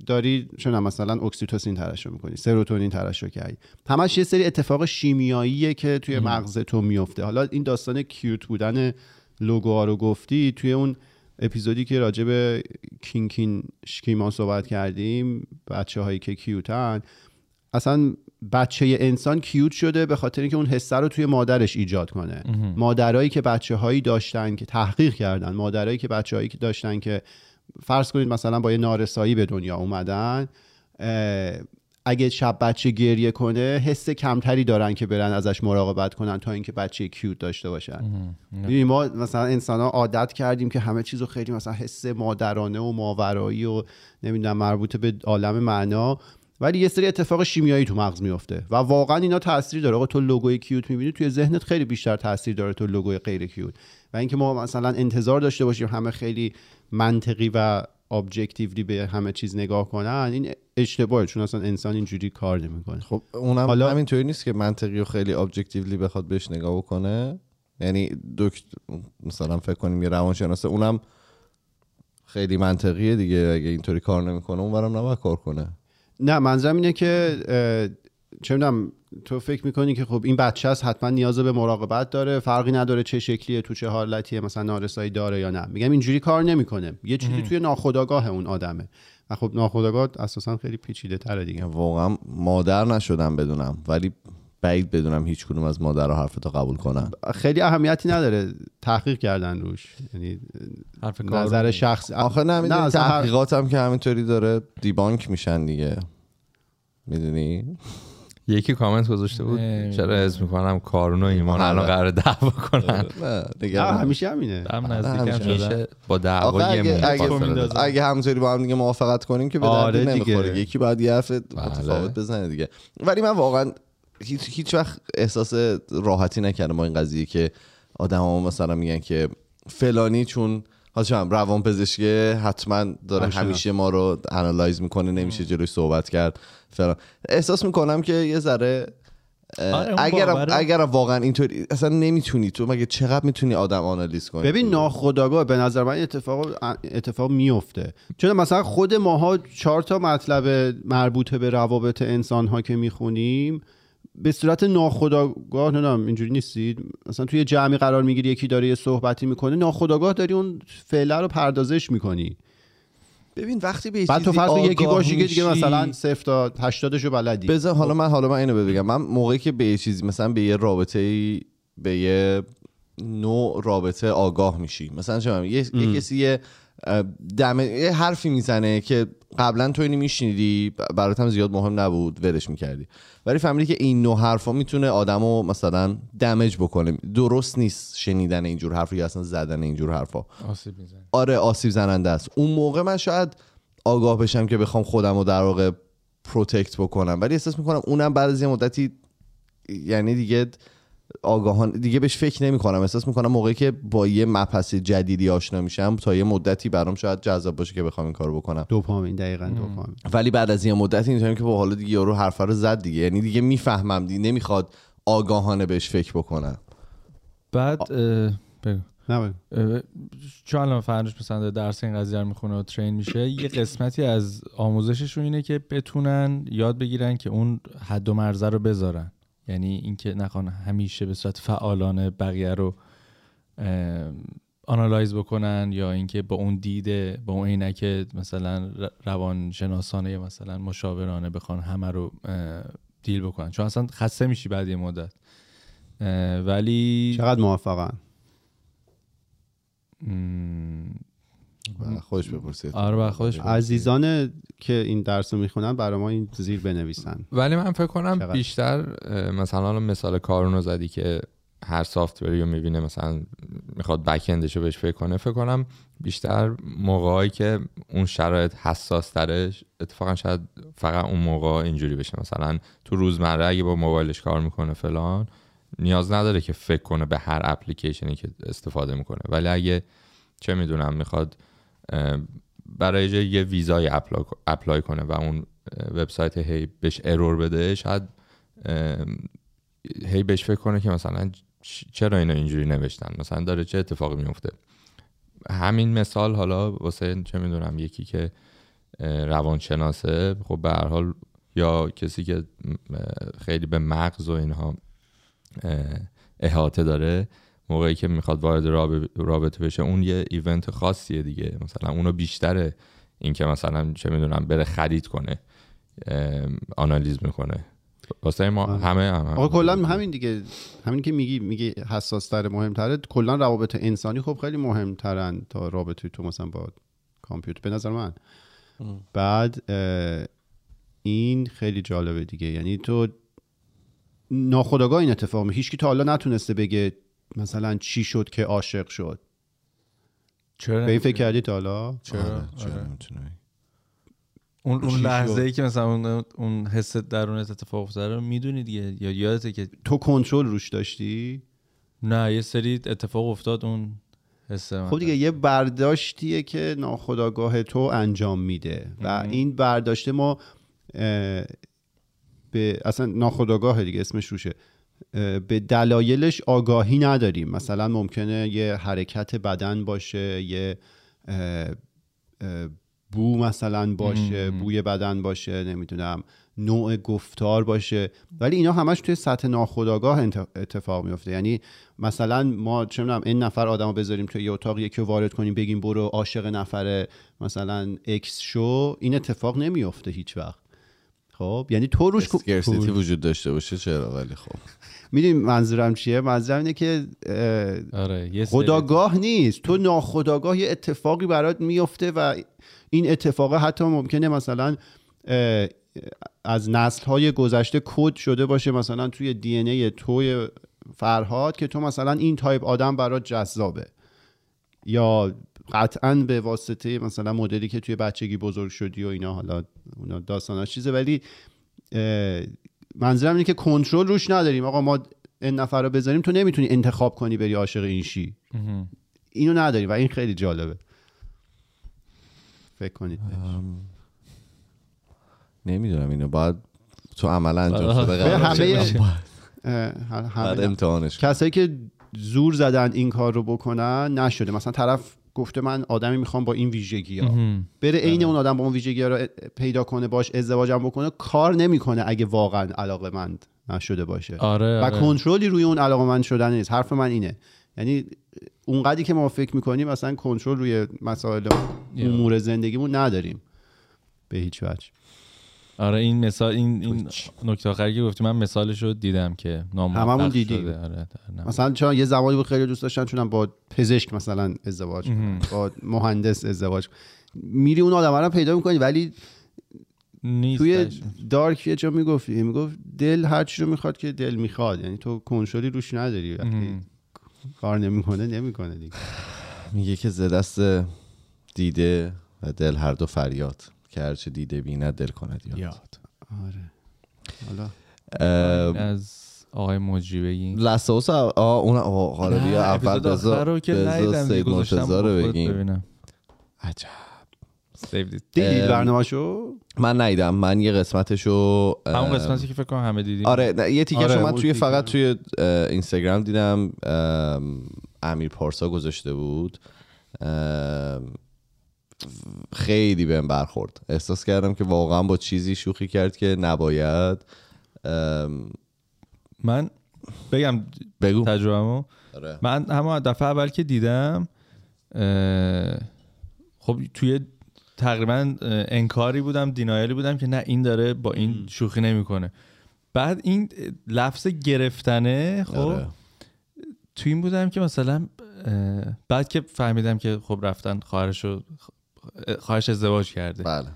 داری چون مثلا اکسیتوسین ترشح می‌کنی سروتونین ترشح کردی همش یه سری اتفاق شیمیاییه که توی مغز تو میفته حالا این داستان کیوت بودن لوگوها رو گفتی توی اون اپیزودی که راجع به کینکین شکیما صحبت کردیم بچه هایی که کیوتن اصلا بچه انسان کیوت شده به خاطر اینکه اون حسه رو توی مادرش ایجاد کنه. مادرایی که بچه هایی داشتن که تحقیق کردن مادرایی که بچه هایی که داشتن که فرض کنید مثلا با یه نارسایی به دنیا اومدن اگه شب بچه گریه کنه حس کمتری دارن که برن ازش مراقبت کنن تا اینکه بچه کیوت داشته باشن. می‌دونی ما مثلا انسان ها عادت کردیم که همه چیز رو خیلی مثلا حس مادرانه و ماورایی و نمی‌دونم مربوط به عالم معنا ولی یه سری اتفاق شیمیایی تو مغز میفته و واقعا اینا تاثیر داره. آقا تو لوگوی cute می‌بینی توی ذهنت خیلی بیشتر تاثیر داره تو لوگوی غیر cute. و اینکه ما مثلا انتظار داشته باشیم همه خیلی منطقی و objectively به همه چیز نگاه کنن این اشتباهه چون اصلا انسان اینجوری کار نمی‌کنه. خب اونم حالا- همینطوری نیست که منطقی و خیلی objectively بخواد بهش نگاه بکنه؟ یعنی دکتر مثلا فکر کنیم یه روانشناسه اونم خیلی منطقیه دیگه اگه اینطوری کار نمی‌کنه اونورم نباید کار کنه. نه منظرم اینه که چه می‌دونم تو فکر می‌کنی که خب این بچه هست حتما نیاز به مراقبت داره فرقی نداره چه شکلیه تو چه حالتیه مثلا نارسایی داره یا نه. میگم اینجوری کار نمی‌کنه. یه چیزی توی ناخودآگاه اون آدمه. و خب ناخودآگاه اساسا خیلی پیچیده تره دیگه. واقعا مادر نشدم بدونم ولی بعید بدونم هیچ کدوم از مادرها حرفتو قبول کنن. خیلی اهمیتی نداره تحقیق کردن روش. یعنی حرف نظر شخصی آخه نه هر- تحقیقات هم که همینطوری داره دیبانک میشن دیگه. می‌دونی؟ یکی کامنت گذاشته بود. چرا حس می‌کنم کارون و ایمان الان آره. قرار دعوا کنن نه نگران همیشه همینه هم. شدن میشه با دعوا اگه, اگه. اگه همونطوری با هم دیگه موافقت کنیم که به آره دیگه. نمی‌خوره یکی باید یه حرف بله. متفاوت بزنه دیگه ولی من واقعا هیچ, هیچ وقت احساس راحتی نکردم با این قضیه که آدم مثلا میگن که فلانی چون حالا روان پزشکی حتما داره. همیشه ما رو انالایز می‌کنه نمیشه جلوی صحبت کرد فلان احساس می‌کنم که یه ذره اه، آره، اگرم واقعا اینطوری اصلا نمی‌تونی تو مگه چقدر می‌تونی آدم آنالیز کنی ببین تو؟ ناخداگاه به نظر من اتفاق اتفاق میفته چون مثلا خود ماها چهار تا مطلب مربوط به روابط انسان ها که می‌خونیم به صورت ناخداگاه نمی‌دونم اینجوری نیستید مثلا توی جمعی قرار می‌گیری یکی داره یه صحبتی می‌کنه ناخداگاه داری اون فعله رو پردازش می‌کنی. ببین وقتی به بعد تو فرض یکی باشی که دیگه مثلا صفر تا 80 شو بلدی. بذار حالا من حالا من اینو بگم. من موقعی که به یه چیزی مثلا به یه رابطه به یه نوع رابطه آگاه میشی. مثلا چه یه, یه کسی دم یه حرفی می‌زنه که قبلا تو اینو میشنیدی برات هم زیاد مهم نبود ولش می‌کردی. ولی فهمیدی که این نوع حرفا می‌تونه آدمو مثلا damage بکنه. درست نیست شنیدن اینجور حرفا یا اصلا زدن اینجور حرفا. آسیب می‌زنه. آره آسیب زننده است. اون موقع من شاید آگاه بشم که بخوام خودم رو در واقع protect بکنم. ولی احساس می‌کنم اونم بعد از یه مدتی یعنی دیگه آگاهانه دیگه بهش فکر نمی کنم احساس می‌کنم موقعی که با یه مبحث جدیدی آشنا میشم تا یه مدتی برام شاید جذاب باشه که بخوام این کارو بکنم. دوپامین دقیقاً دوپامین. ولی بعد از یه مدتی اینطوریم که با حالا دیگه یارو حرف رو زد دیگه. یعنی دیگه می‌فهمم دیگه نمی‌خواد آگاهانه بهش فکر بکنم. بعد بگو. نه چون الان فرنوش مثلا داره درس این قضیه رو می‌خونه و ترین میشه یه قسمتی از آموزششون اینه که بتونن یاد بگیرن که اون حد و مرزه رو بذارن. یعنی اینکه نخوان همیشه به صورت فعالانه بقیه رو آنالایز بکنن یا اینکه با اون دیده با اون عینک مثلا روانشناسانه یا مثلا مشاورانه بخوان همه رو دیل بکنن. چون اصلا خسته میشی بعد یه مدت. ولی چقدر موافقن و خودش بپرسید آره خودش عزیزان که این درس رو می‌خونن برای ما این زیر بنویسن. ولی من فکر کنم چقدر؟ بیشتر مثلا حالا مثال کارون رو زدی که هر سافتوری رو می‌بینه مثلا می‌خواد بک اندش رو بهش فکر کنه فکر کنم بیشتر موقعی که اون شرایط حساس ترش اتفاقا شاید فقط اون موقع اینجوری بشه. مثلا تو روزمره اگه با موبایلش کار می‌کنه فلان نیاز نداره که فکر کنه به هر اپلیکیشنی که استفاده می‌کنه. ولی اگه چه می‌دونم می‌خواد برای جای یه ویزای appl- apply کنه و اون وبسایت هی بهش error بده شاید هی بهش فکر کنه که مثلا چرا اینا اینجوری نوشتن؟ مثلا داره چه اتفاقی میفته؟ همین مثال حالا واسه چه می‌دونم یکی که روانشناسه خب به هر حال یا کسی که خیلی به مغز و اینها احاطه داره موقعی که می‌خواد وارد راب- رابطه بشه اون یه ایونت خاصیه دیگه. مثلا اونو بیشتره این که مثلا چه می‌دونم بره خرید کنه آنالیز می‌کنه. واسه ما آره. همه هم آقا کلا همین دیگه. همین که میگی میگی حساس تره مهمتره کلا روابط انسانی خب خیلی مهمترن تا رابطه تو مثلا با کامپیوتر. به نظر من. بعد اه، این خیلی جالبه دیگه. یعنی تو ناخداگاه این اتفاق می هیچ کی تا حالا نتونسته بگه مثلا چی شد که عاشق شد؟ چرا به این فکر کردی تا حالا؟ چرا؟ آره، چرا آره. نمی‌تونی؟ اون اون لحظه؟ ای که مثلا اون اون حس درونت اتفاق افتاده رو می‌دونی دیگه یا یادته که تو کنترل روش داشتی؟ نه یه سری اتفاق افتاد اون حس خب دیگه یه برداشتیه که ناخداگاه تو انجام میده و این برداشته ما به اصلا ناخداگاه دیگه اسمش روشه. به دلایلش آگاهی نداریم. مثلا ممکنه یه حرکت بدن باشه یه بو مثلا باشه بوی بدن باشه نمی‌دونم نوع گفتار باشه. ولی اینا همش توی سطح ناخودآگاه اتفاق میفته یعنی مثلا ما چه می‌دونم این نفر آدمو بذاریم توی یه اتاق یکی رو وارد کنیم بگیم برو عاشق نفر مثلا x شو این اتفاق نمیفته هیچ وقت خب یعنی تو روش scarcity وجود داشته باشه چرا؟ ولی خب. می‌دونی منظورم چیه؟ منظورم اینه که آره خودآگاه نیست. تو ناخودآگاه یه اتفاقی برات میفته و این اتفاق حتی ممکنه مثلا از نسل های گذشته کد شده باشه مثلا توی DNA توی فرهاد که تو مثلا این تایپ آدم برات جذابه. یا قطعا به واسطه مثلا مدلی که توی بچگی بزرگ شدی و اینا حالا اونا داستاناش چیزه ولی منظورم اینه که کنترل روش نداریم آقا ما این نفر رو بذاریم تو نمی‌تونی انتخاب کنی بری عاشق این شی. اینو نداری و این خیلی جالبه فکر کنید. نمی‌دونم اینو باید تو عمل انجام. شده همه امتحانش. کسایی که زور زدن این کار رو بکنن نشده مثلا طرف گفته من آدمی می‌خوام با این ویژگی ها. بره عین اون آدم با اون ویژگی ها رو پیدا کنه باش ازدواجم بکنه کار نمی‌کنه اگه واقعا علاقه مند نشده باشه. آره و آره. کنترلی روی اون علاقه مند شدن نیست. حرف من اینه. یعنی اونقدری که ما فکر می‌کنیم مثلا کنترل روی مسائل امور زندگیمون نداریم. به هیچ وجه. آره این مثال این این نکته آخری که گفتی من مثالش رو دیدم که هممون شده. دیدیم. آره در نم- مثلا چون یه زمانی بود خیلی دوست داشتن چونم با پزشک مثلا ازدواج با مهندس ازدواج. میری اون آدم رو پیدا می‌کنی ولی نیست توی دارک یه جا می‌گفتی می‌گفت دل هر چی رو می‌خواد که دل می‌خواد. یعنی تو کنترلی روش نداری. وقتی کار نمی‌کنه نمی‌کنه دیگه. میگه که ز دست دیده و دل هر دو فریاد. که هرچه دیده بیند دل کند یاد. یاد. آره. حالا از آقای مجری بگیم لساوس آه اون آه آره بیا اول بذار رو که دیگه سید مرتضی رو بگیم. ببینم. عجب. دیدید ام، برنامه‌شو؟ من ندیدم. من یه قسمتشو همون قسمتی که فکر کنم همه دیدیم. آره نه، یه تیکش آره، رو من توی تیکه. فقط توی اینستاگرام دیدم. ام، امیر پارسا گذاشته بود. خیلی بهم برخورد. احساس کردم که واقعا با چیزی شوخی کرد که نباید. ام، من بگم بگو. تجربهمو. آره. من همون دفعه اول که دیدم خب توی تقریبا انکاری بودم دینایلی بودم که نه این داره با این شوخی نمی‌کنه. بعد این لفظ گرفتنه خب آره. تو این بودم که مثلا بعد که فهمیدم که خب رفتن خواهرشو خواهرش ازدواج کرده. بله.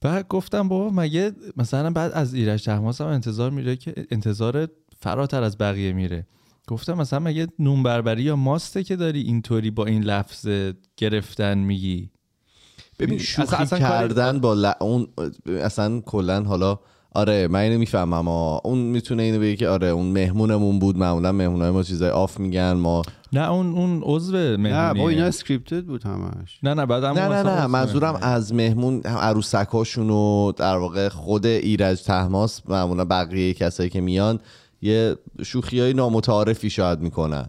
بعد گفتم بابا مگه مثلا بعد از ایرج تحماس هم انتظار میره که انتظار فراتر از بقیه میره. گفتم مثلا مگه نون بربری یا ماسته که داری اینطوری با این لفظ گرفتن میگی؟ ببین شوخی اصلا کردن با ل... اون اصلا کلا حالا آره من اینو می‌فهمم اما اون می‌تونه اینو بگه که آره اون مهمونمون بود معمولا مهمونای ما چیزای off میگن ما نه اون اون عضو نه مهمونیه با اینا scripted بود همش. نه نه بعد نه نه نه منظورم از مهمون هم عروسکاشون و در واقع خود ایرج طهماسب معمولا بقیه کسایی که میان یه شوخی های نامتعارفی شاید می‌کنن.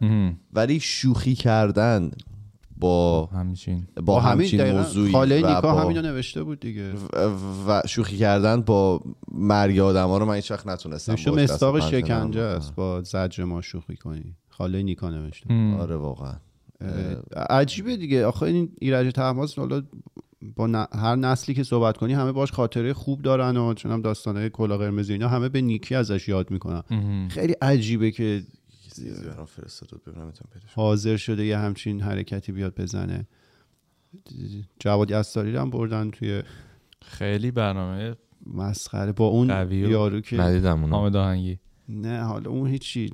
ولی شوخی کردن با همچین. با, همچین موضوعی خاله نیکا با- همینو نوشته بود دیگه. و شوخی کردن با مرگ آدم ها رو من هیچ وقت نتونستم نوشته مستاق شکنجه است با زجر ما شوخی کنی خاله نیکا نوشته. آره واقعا. عجیبه دیگه. آخه این ایرج تحماس حالا با ن- هر نسلی که صحبت کنی همه باش خاطره خوب دارن و چون هم داستانه کلا قرمز اینا همه به نیکی ازش یاد می‌کنن. خیلی عجیبه که حاضر شده یه همچین حرکتی بیاد بزنه. جواد یستاری هم بردن توی خیلی برنامه مسخره با اون یارو که ندیدم اونو. حامد آهنگی. نه حالا اون هیچی.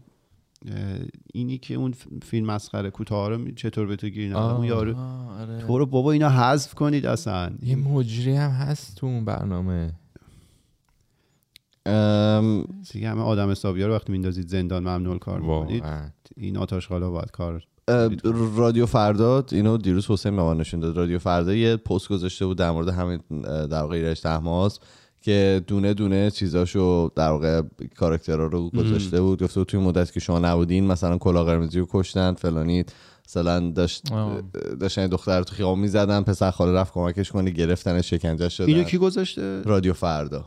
اینی که اون فیلم مسخره کوتاه رو چطور به تو گیر؟ اون یارو آره. تو رو بابا اینا حذف کنید اصلا. یه مجری هم هست تو اون برنامه. ام، دیگه همه آدم حسابی رو وقتی میندازید زندان ممنوع کار می‌کنید. این آتاش حالا باید کار رادیو فردا اینو دیروز حسین به من نشون داد. رادیو فردا یه پست گذاشته بود در مورد همین در واقع ایرج تحماس. که دونه دونه چیزاشو در واقع کاراکترها رو گذاشته بود. گفته بود توی مدت که شما نبودین مثلا کلا قرمزی رو کشتن فلانی مثلا داشت آه. داشتن دختر تو خیابون می‌زدن پسر خاله رفت کمکش کنه گرفتن شکنجه شدن. اینو کی گذاشته؟ رادیو فردا.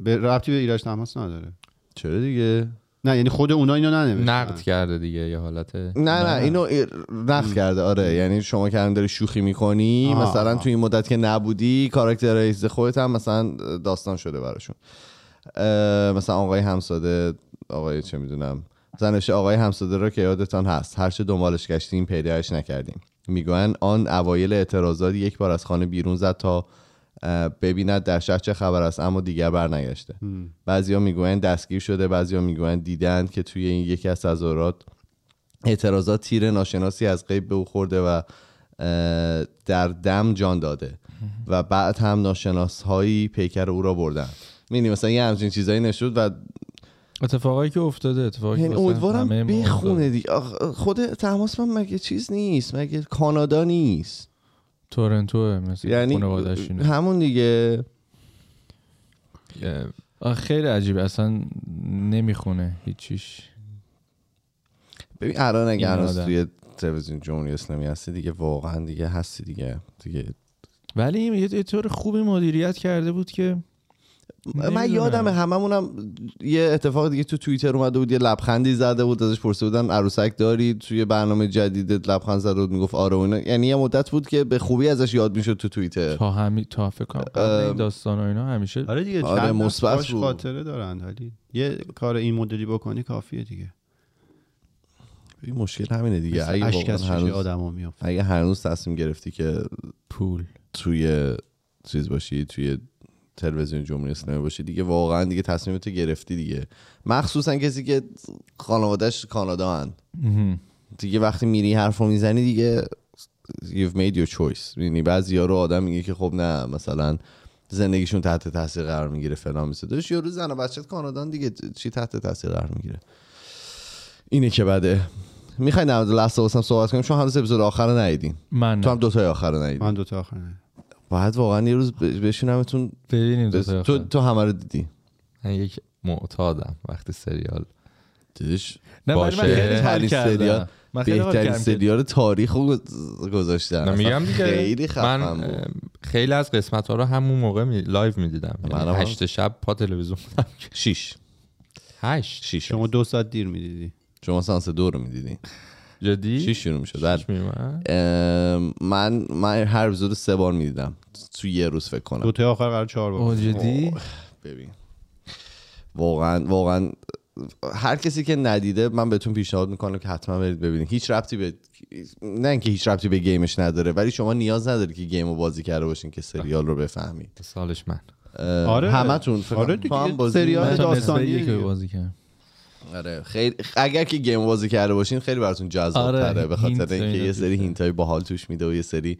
به ربطی به ایرج تماس نداره. چرا دیگه؟ نه یعنی خود اونا اینو ننوشتن. نقد کرده دیگه یه حالت. نه نه اینو ای- نقد کرده آره. یعنی شما که داری شوخی می‌کنی آها، مثلا. تو این مدت که نبودی کاراکتر رئیس خودت هم مثلا داستان شده براشون. مثلا آقای همساده آقای چه می‌دونم نوشته آقای همساده را که یادتان هست. هرچه دنبالش گشتیم پیدایش نکردیم. می‌گویند آن اوایل اعتراضات یک بار از خانه بیرون زد تا ببیند در شهر چه خبر است اما دیگر برنگشته بعضیا می‌گویند دستگیر شده بعضیا می‌گویند دیدند که توی این یکی از تظاهرات اعتراضات تیر ناشناسی از قیب به او خورده و در دم جان داده و بعد هم ناشناس هایی پیکر او را بردن می‌دونی مثلا یه همچین چیزایی نشد و اتفاقایی که افتاده اتفاقی یعنی امیدوارم بخونه. دیگه. خود تماس من مگه چیز نیست؟ مگه کانادا نیست؟ تورنتو مثل یعنی. همون دیگه خیلی عجیبه اصلا نمی‌خونه هیچیش ببین الان اگه هنوز آدم. توی تلویزیون جمهوری اسلامی هستی دیگه واقعا دیگه هستی دیگه دیگه ولی یه طور خوبی مدیریت کرده بود که من. یادمه هممونم یه اتفاق دیگه تو توییتر اومده بود یه لبخندی زده بود ازش پرسیده بودن عروسک داری؟ توی برنامه جدیدت لبخند زده بود می‌گفت آره و اینا. یعنی یه مدت بود که به خوبی ازش یاد می‌شد تو توییتر. تا همی تا فکر ام. این داستان و اینا همیشه آره دیگه آره، مثبت. خاطره دارن ولی یه کار این مدلی بکنی کافیه دیگه. این مشکل همینه دیگه. اگه هنوز آدما میافته. اگه هنوز تصمیم گرفتی که پول. توی چیز باشی توی تلویزیون جمهوری اسلامی باشی دیگه. واقعا دیگه تصمیمتو گرفتی دیگه. مخصوصا کسی که خانوادهش کانادا هن. دیگه وقتی میری حرف رو می‌زنی دیگه you've made your choice. یعنی بعضی رو آدم میگه که خب نه مثلا زندگیشون تحت تاثیر قرار می‌گیره فلان میشه داشت یه روز زن و بچت کانادان دیگه. چی تحت تاثیر قرار می‌گیره؟ اینه که بده می‌خوای در مورد لست هم صحبت کنیم؟ چون هنوز اپیزود آخر رو ندیدین. من تو هم نه. دوتای آخر رو ندیدی من دوتا آخر نه. باید واقعا یه روز ب- بشونمتون ببینیم بس- تو. تو همه رو دیدی؟ من یک معتادم وقتی سریال دیدش نه من باشه. خیلی کردم. سریال- من خیلی بهترین سریال تاریخ رو گذاشتن. میگم دیگه. خیلی خفن من خیلی از قسمت ها رو همون موقع می... live می‌دیدم. یعنی هم. هشت شب پا تلویزیون بودم شیش. هشت. شیش. شما دو ساعت دیر می‌دیدی. شما سانس دو رو می‌دیدی. جدی؟ شیش شروع می‌شد بله. من من هر اپیزود سه بار می‌دیدم. تو یه روز فکر کنم. دوتا آخر قرار چهار بار. جدی؟ ببین. واقعا واقعا هر کسی که ندیده من بهتون پیشنهاد می‌کنم که حتما برید ببینید. هیچ ربطی به نه اینکه هیچ ربطی به گیمش نداره ولی شما نیاز نداری که گیم رو بازی کرده باشین که سریال رو بفهمید. سالش من. آره. همتون آره دیگه. تو هم بازی سریال تا یک دیگه. بازی کردم آره خیلی اگر که گیم بازی کرده باشین خیلی براتون جذاب آره، تره به خاطر اینکه یه سری داره. hint های باحال توش میده و یه سری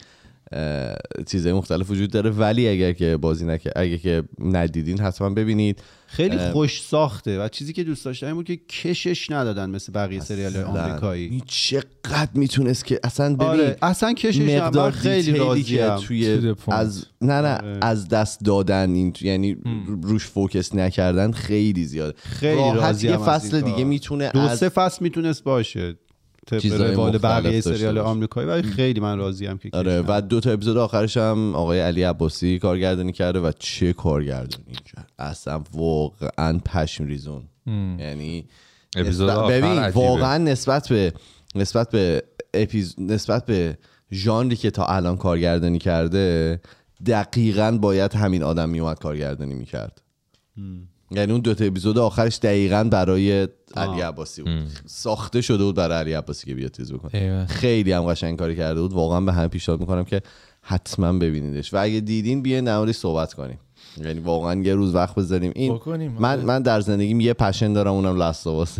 چیزهای مختلف وجود داره ولی اگر که بازی نکه اگر که ندیدین حتما ببینید خیلی. خوش ساخته و چیزی که دوست داشتم این بود که کشش ندادن مثل بقیه سریال. آمریکایی این چقدر می‌تونست که اصلا ببین آره اصلا کشش هم. مقدار خیلی To توی. از نه نه آره. از دست دادن این تو- یعنی روش فوکس نکردن خیلی زیاده خیلی راحت یه فصل دیگه. می‌تونه دو از سه فصل می‌تونست باشه طبق روال مختلف بقیه سریال. آمریکایی. ولی خیلی من راضیم که آره و دو تا اپیزود آخرش هم آقای علی عباسی کارگردانی کرده و چه کارگردانی کرد اصلا واقعا پشم ریزون. یعنی اپیزود نسبت- ببین عجیبه. واقعا نسبت به نسبت به اپیز... نسبت به ژانری که تا الان کارگردانی کرده دقیقا باید همین آدم میومد کارگردانی می‌کرد. یعنی اون دوتا اپیزود آخرش دقیقا برای علی عباسی بود. ساخته شده بود برای علی عباسی که بیاد چیز بکنه. خیلی هم قشنگ کاری کرده بود. واقعا به همه پیشنهاد می‌کنم که حتما ببینیدش. و اگه دیدین بیاین در موردش صحبت کنیم. یعنی واقعا یه روز وقت بذاریم. این بکنیم، من آره. من در زندگیم یه پشن دارم اونم لستاواس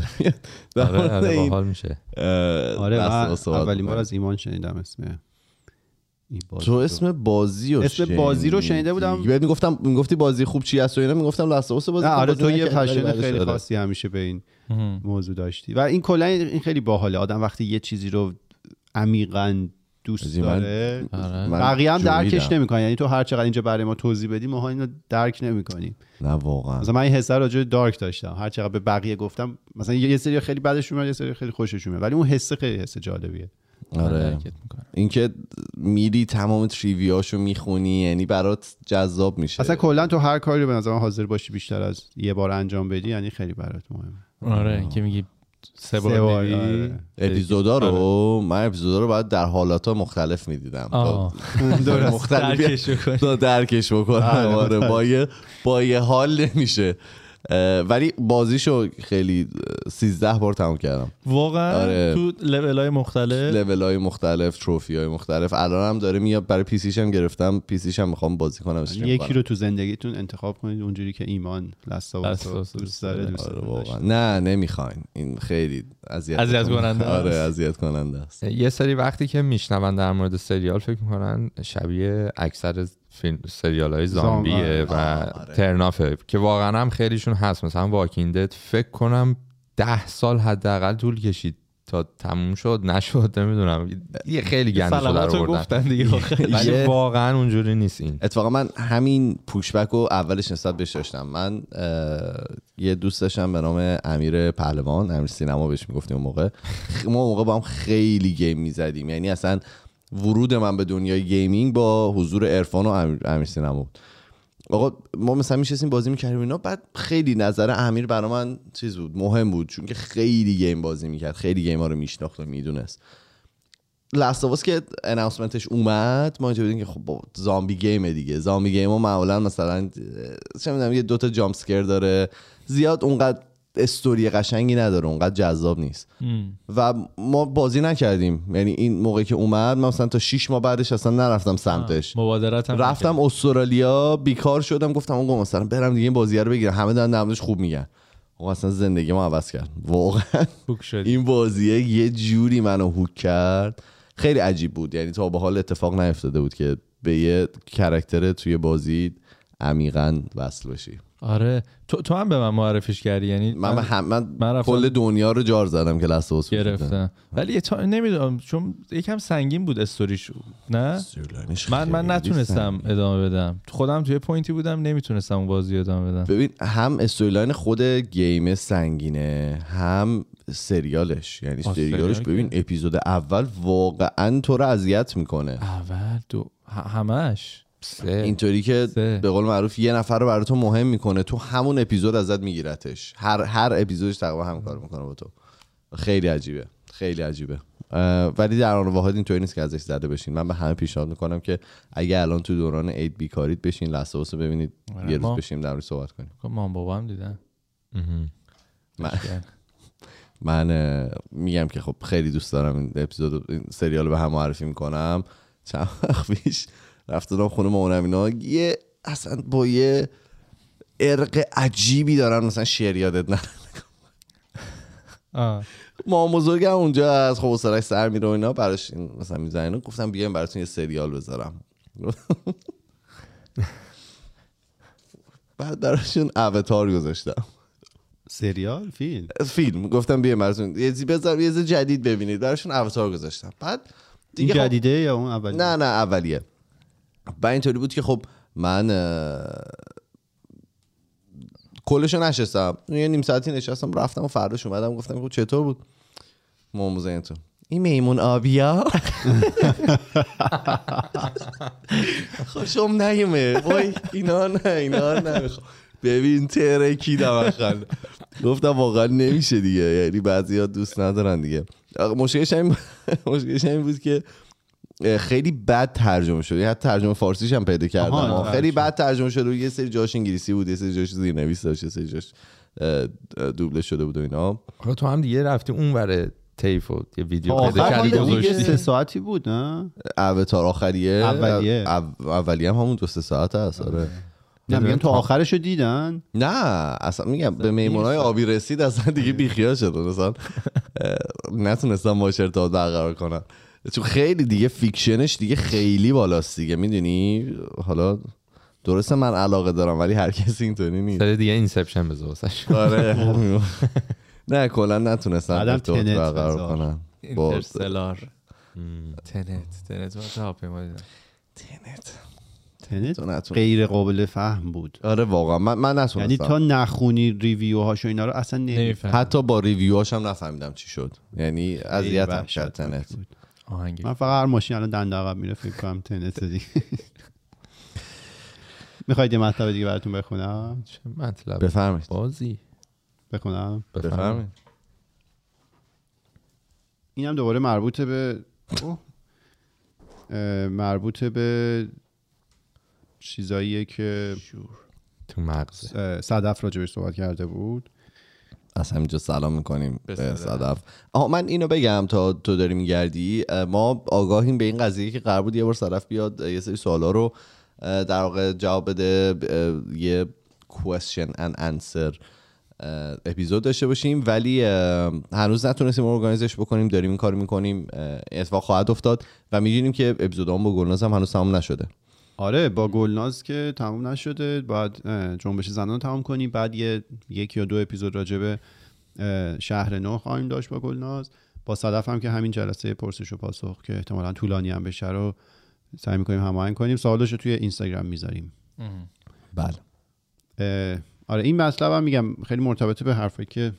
آره آره باحال میشه. آره اولین بار از ایمان شنیدم اسم. این بازی تو. اسم بازی رو اسم بازی رو شنیده بودم. بهت می‌گفتم می‌گفتی بازی خوب چی هست و اینا می‌گفتم لستاواس بازی نه آره تو یه پشن بعدش خیلی آره. خاصی همیشه به این موضوع داشتی. و این کلا این خیلی باحاله. آدم وقتی یه چیزی رو عمیقا دوست داره آره. من بقیه هم درکش. نمی‌کنن. یعنی تو هر چقدر اینجا برای ما توضیح بدی ما اینو درک نمی‌کنیم. نه واقعا. مثلا من این حسه رو راجع دارک داشتم. هر چقدر به بقیه گفتم مثلا یه سری خیلی بدشون میاد یه سری خیلی خوششون میاد ولی اون حسه خیلی حس جالبیه. آره. اینکه میری تمام تریویاشو می‌خونی یعنی برات جذاب میشه اصلا کلا تو هر کاری رو به نظر من حاضر باشی بیشتر از یه بار انجام بدی یعنی خیلی برات مهمه آره که میگی سه بار. آره. اپیزودا رو من اپیزودا رو باید در حالات مختلف می‌دیدم. [laughs] درست مختلفی درکش بکنی. تا درکش بکنم آره، آره با یه با یه حال نمیشه ولی بازیشو خیلی سیزده بار تموم کردم. واقعا؟ آره. تو لول های مختلف؟ لول های مختلف تروفی های مختلف. الان هم داره میاد برای پیسیش هم گرفتم. پیسیش هم می‌خوام بازی کنم یکی کنم. رو تو زندگیتون انتخاب کنید اونجوری که ایمان لستاوس لست دوست داره دوست آره داره واقعا. نه نمی‌خواین. این خیلی اذیت اذیت کننده آره. اذیت کننده است. یه سری وقتی که میشنون در مورد سریال فکر می‌کنن شبیه اکثر فیلم سریال های زامبیه زام- و ترنافه که واقعا هم خیلیشون هست. مثلا واکیندد فکر کنم ده سال حداقل طول کشید تا تموم شد. نشد نمی‌دونم. یه خیلی رو آوردن. گفتن دیگه. [laughs] واقعا اونجوری نیست این. اتفاقا من همین پوشبک رو اولش نسبت بهش داشتم. من یه دوست داشتم به نام امیر پهلوان. امیر سینما بهش می‌گفتیم اون موقع. ما اون موقع با هم خیلی گیم می‌زدیم. یعنی اصلا ورود من به دنیای gaming با حضور عرفان و امیر, سینما بود. آقا ما مثلا میشستیم بازی می‌کردیم اینا بعد خیلی نظر امیر برا من چیز بود مهم بود چون که خیلی game بازی می‌کرد خیلی game ها رو میشناخت و می‌دونست. Last of Us که announcement ش اومد ما اینجا بودیم که خب زامبی game ه دیگه. زامبی game ها معمولا مثلا چه می‌دونم یه دوتا jump scare داره. زیاد اونقدر استوری قشنگی نداره اونقدر جذاب نیست. ام. و ما بازی نکردیم. یعنی این موقعی که اومد من مثلا تا 6 ماه بعدش اصلا نرفتم سمتش. بعدش هم رفتم استرالیا بیکار شدم گفتم آقا مثلا برم دیگه این بازیه رو بگیرم. همه دارن همه‌ش خوب میگن. آقا اصلا زندگی ما عوض کرد. واقعا این بازیه یه جوری منو hook کرد. خیلی عجیب بود. یعنی تا به حال اتفاق نیفتاده بود که به یه character توی بازی عمیقا وصل بشی. آره. تو, تو هم به من معرفیش کردی یعنی من, هم من, من رفتم- کل دنیا رو جار زدم که Last of Us گرفتم. ولی تا نمی‌دونم چون یکم سنگین بود استوریش نه؟ من من نتونستم ادامه بدم. خودم توی point ی بودم نمی‌تونستم اون بازی ادامه بدم. ببین هم storyline خود game سنگینه هم سریالش. یعنی سریالش سریال ببین اپیزود اول واقعا تو رو اذیت می‌کنه. اول دو همش اینطوری که سه. به قول معروف یه نفر رو برای تو مهم می‌کنه. تو همون اپیزود ازت میگیرتش. هر هر اپیزودش تقریبا هم کار می‌کنه با تو. خیلی عجیبه. خیلی عجیبه. ولی در آن واحد اینطوری نیست که ازش زده بشین. من به همه پیشنهاد می‌کنم که اگه الان تو دوران عید بیکارید بشین لسوس ببینید آره، یه روز بشیم در مورد صحبت کنیم. خب مام بابا هم دیدن. من, [laughs] میگم که خب خیلی دوست دارم این اپیزود این سریال رو به هم معرفی می‌کنم. چند وقت پیش رفتم خونه مامانم اینا یه اصلا با یه ارق عجیبی دارن مثلا شعر یادت نه. ما بزرگم اونجا از خب سرش سر میره و اینا. براش این مثلا می‌زنه. گفتم بیایم براتون یه سریال بذارم. بعد براشون اوتار گذاشتم. سریال؟ فیلم؟ فیلم. گفتم بیایم براتون. یه چیزی بذار یه چیز جدید ببینید. براشون اوتار گذاشتم. بعد این دیگه خب جدیده یا اون اول نه نه اولیه. بعد اینطوری بود که خب من کلشو نشستم. یه نیم ساعتی نشستم رفتم و فرداش اومدم گفتم خب چطور بود؟ ماموزه تو این میمون آبیا؟ خوشم نیومه وای اینا نه اینا نمی‌خوام ببین ترکیدم اخل گفتم واقعا نمیشه دیگه. یعنی بعضی دوست ندارن دیگه. مشکلش همین مشکلش همین بود که خیلی بد ترجمه شده یعنی حتی ترجمه فارسیش هم پیدا کردم. آها، خیلی بد ترجمه شده و یه سری جاش انگلیسی بود یه سری جاش زیرنویس داشت یه سری جاش دوبله شده بود و اینا. آقا تو هم دیگه رفتی اون ور تیف و یه ویدیو پیدا کردی گذاشتی. سه ساعتی بود نه؟ اوتار آخریه. اولیه. او- اولیه هم همون دو سه ساعت هست آره. نه میگم تو آخرش رو دیدن؟ نه اصلا میگم به میمونای آبی رسید اصلا دیگه بیخیال شد مثلا نتونستم با ارتباط برقرار کنم. چون خیلی دیگه fiction ش دیگه خیلی بالاست دیگه. می‌دونی؟ حالا درسته من علاقه دارم ولی هر کسی اینطوری نیست. سری دیگه Inception بذار واسش. آره. [laughs] نه کلا نتونستم بعدم ارتباط تنت برقرار. کنم با اینترستلار تنت تنت تو تنت. تنت تو غیر قابل فهم بود. آره واقعا. من, من یعنی نتونستم تا نخونی ریویو هاشو اینا رو اصلا نمیفهم حتی با ریویوهاش هم نفهمیدم چی شد. یعنی اذیتم کرد تنت. آهنگ من فقط هر ماشین الان دنده عقب میره فکر کنم تنت دیگه. [laughs] می‌خواید یه مطلب دیگه براتون بخونم؟ چه مطلب؟ بفرمایید. بازی. بخونم؟ بفرمایید. اینم دوباره مربوط به مربوط به چیزاییه که تو مغز صدف راجبش صحبت کرده بود. از همینجا سلام می‌کنیم به صدف. آها من اینو بگم تا تو داری میگردی ما آگاهیم به این قضیه که قرار بود یه بار صدف بیاد یه سری سوالا رو در واقع جواب بده یه question and answer اپیزود داشته باشیم. ولی هنوز نتونستیم ارگانیزش بکنیم داریم این کار می‌کنیم اتفاق خواهد افتاد و می‌دونیم که اپیزودام با گلناز هم هنوز تمام نشده. آره با گلناز که تموم نشده باید اه، جنبش زنان رو تموم کنیم. بعد یه یک یا دو اپیزود راجبه شهر نو خواهیم داشت با گلناز. با صدف هم که همین جلسه پرسش و پاسخ که احتمالا طولانی هم بشه رو سعی می‌کنیم هماهنگ کنیم. سوالش رو توی اینستاگرام می‌ذاریم. بله. آره این مطلب هم میگم خیلی مرتبطه به حرفی که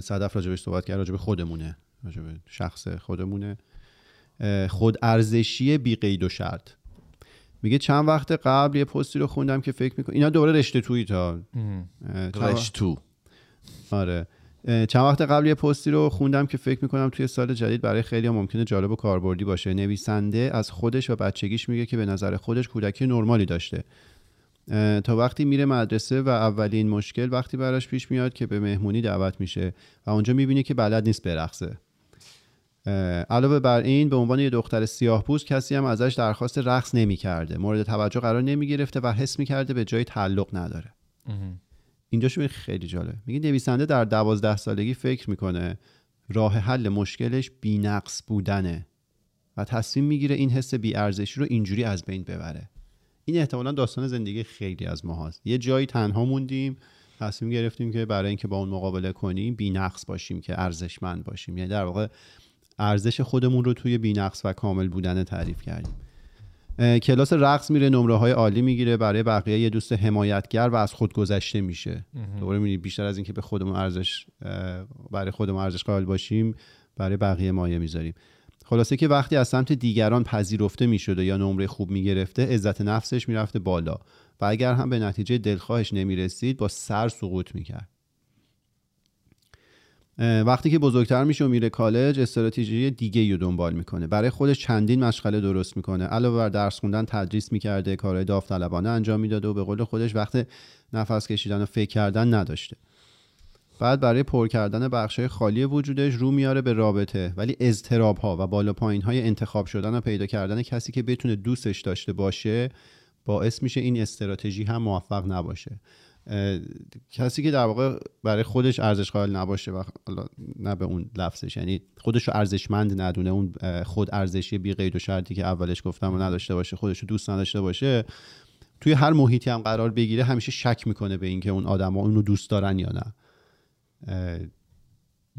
صدف راجبش صحبت کرد راجب خودمونه راجب شخص خودمونه. خود ارزشی بی قید و شرط. میگه چند وقت قبل یه پستی رو خوندم که فکر می‌کنم اینا دوباره رشته توییت ها اه، چند وقت- رش تو. آره. چند وقت قبل یه پستی رو خوندم که فکر می‌کنم توی سال جدید برای خیلی ممکنه جالب و کاربردی باشه. نویسنده از خودش و بچگیش میگه که به نظر خودش کودکی نرمالی داشته. تا وقتی میره مدرسه و اولین مشکل وقتی براش پیش میاد که به مهمونی دعوت میشه و اونجا می‌بینه که بلد نیست برقصه. علاوه بر این به عنوان یه دختر سیاه پوست کسی هم ازش درخواست رقص نمی‌کرده. مورد توجه قرار نمی‌گرفته و حس می‌کرده به جای تعلق نداره. اینجا شو خیلی جالب میگه نویسنده در دوازده سالگی فکر می‌کنه راه حل مشکلش بینقص بودنه و تصمیم می‌گیره این حس بیارزشی رو اینجوری از بین ببره. این احتمالا داستان زندگی خیلی از ما هست یه جایی تنها موندیم تصمیم گرفتیم که برای اینکه با اون مقابله کنیم بینقص باشیم که ارزشمند باشیم. یعنی در واقع ارزش خودمون رو توی بینقص و کامل بودن تعریف کردیم. کلاس رقص میره نمره های عالی می‌گیره برای بقیه یه دوست حمایتگر و از خود گذشته میشه. دوباره می‌بینی بیشتر از اینکه به خودمون ارزش برای خودمون ارزش قائل باشیم برای بقیه مایه می‌ذاریم. خلاصه که وقتی از سمت دیگران پذیرفته می‌شده یا نمره خوب می‌گرفته عزت نفسش می‌رفته بالا. و اگر هم به نتیجه دلخواهش نمی‌رسید با سر سقوط می‌کرد. وقتی که بزرگتر میشه و میره کالج استراتژی دیگه رو دنبال می‌کنه. برای خودش چندین مشغله درست می‌کنه. علاوه بر درس خوندن تدریس می‌کرده کارهای داوطلبانه انجام می‌داده و به قول خودش وقت نفس کشیدن و فکر کردن نداشته. بعد برای پر کردن بخشای خالی وجودش رو میاره به رابطه ولی اضطراب ها و بالا پایین های انتخاب شدن و پیدا کردن کسی که بتونه دوستش داشته باشه باعث میشه این استراتژی هم موفق نباشه. کسی که در واقع برای خودش ارزش قائل نباشه و نه به اون لفظش یعنی خودش رو ارزشمند ندونه اون خود ارزشی بی قید و شرطی که اولش گفتم رو نداشته باشه خودش رو دوست نداشته باشه توی هر محیطی هم قرار بگیره همیشه شک می‌کنه به اینکه اون آدما اونو دوست دارن یا نه.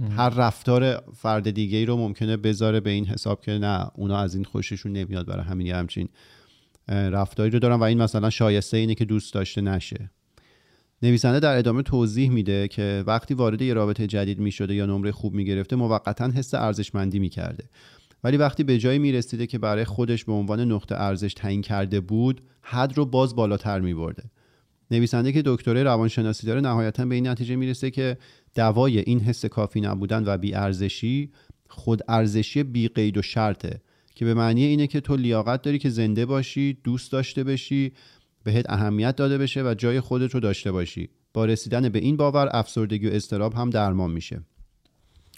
هر رفتار فرد دیگه ای رو ممکنه بذاره به این حساب که نه اونا از این خوششون نمیاد برای همین همچین رفتاری رو دارن و این مثلا شایسته اینه که دوست داشته نشه. نویسنده در ادامه توضیح میده که وقتی وارد یه رابطه جدید می‌شده یا نمره خوب می‌گرفته موقتا حس ارزشمندی می‌کرده. ولی وقتی به جایی می‌رسیده که برای خودش به عنوان نقطه ارزش تعیین کرده بود حد رو باز بالاتر میبرده. نویسنده که دکترای روانشناسی داره نهایتا به این نتیجه می‌رسه که دوای این حس کافی نبودن و بیارزشی خود ارزشی بی قید و شرطه که به معنی اینه که تو لیاقت داری که زنده باشی دوست داشته باشی بهت اهمیت داده بشه و جای خودت رو داشته باشی. با رسیدن به این باور افسردگی و اضطراب هم درمان میشه.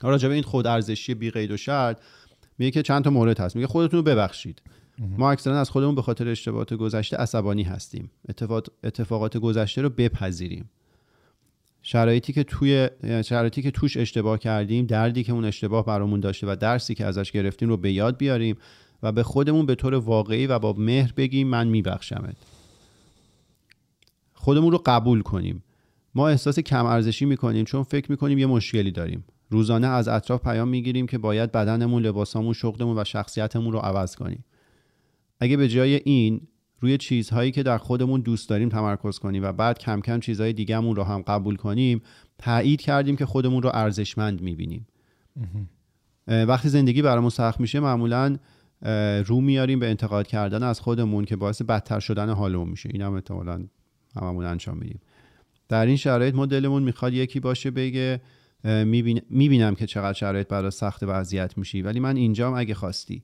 راجع به این خود ارزشی بی قید و شرط میگه که چند تا مورد هست. میگه خودتون رو ببخشید. ما اکثرا از خودمون به خاطر اشتباهات گذشته عصبانی هستیم. اتفاقات, اتفاقات گذشته رو بپذیریم. شرایطی که توی شرایطی که توش اشتباه کردیم دردی که اون اشتباه برامون داشته و درسی که ازش گرفتیم رو به یاد بیاریم و به خودمون به طور واقعی و با مهر بگیم من میبخشمت. خودمون رو قبول کنیم. ما احساس کم ارزشی می‌کنیم چون فکر می‌کنیم یه مشکلی داریم. روزانه از اطراف پیام می‌گیریم که باید بدنمون لباسامون شغلمون و شخصیتمون رو عوض کنیم. اگه به جای این روی چیزهایی که در خودمون دوست داریم تمرکز کنیم و بعد کم کم چیزهای دیگهمون رو هم قبول کنیم تایید کردیم که خودمون رو ارزشمند می‌بینیم. وقتی زندگی برامون سخت میشه معمولا رو میاریم به انتقاد کردن از خودمون که باعث بدتر شدن حالمون میشه. این هم احتمالا هممون انجام میدیم. در این شرایط ما دلمون می‌خواد یکی باشه بگه می‌بینم که چقدر شرایط برای سخت و اذیت میشی ولی من اینجام اگه خواستی.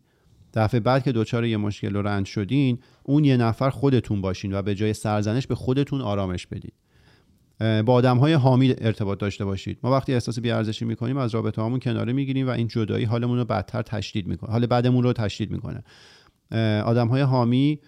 دفعه بعد که دچار یه مشکل و رنج شدین اون یه نفر خودتون باشین و به جای سرزنش به خودتون آرامش بدید با آدم های حامی ارتباط داشته باشید. ما وقتی احساس بیارزشی می‌کنیم از رابطه هامون کناره می‌گیریم و این جدایی حالمون رو بدتر تشدید می‌کنه حال بعدمون رو تشدید می‌کنه. آدم های حامی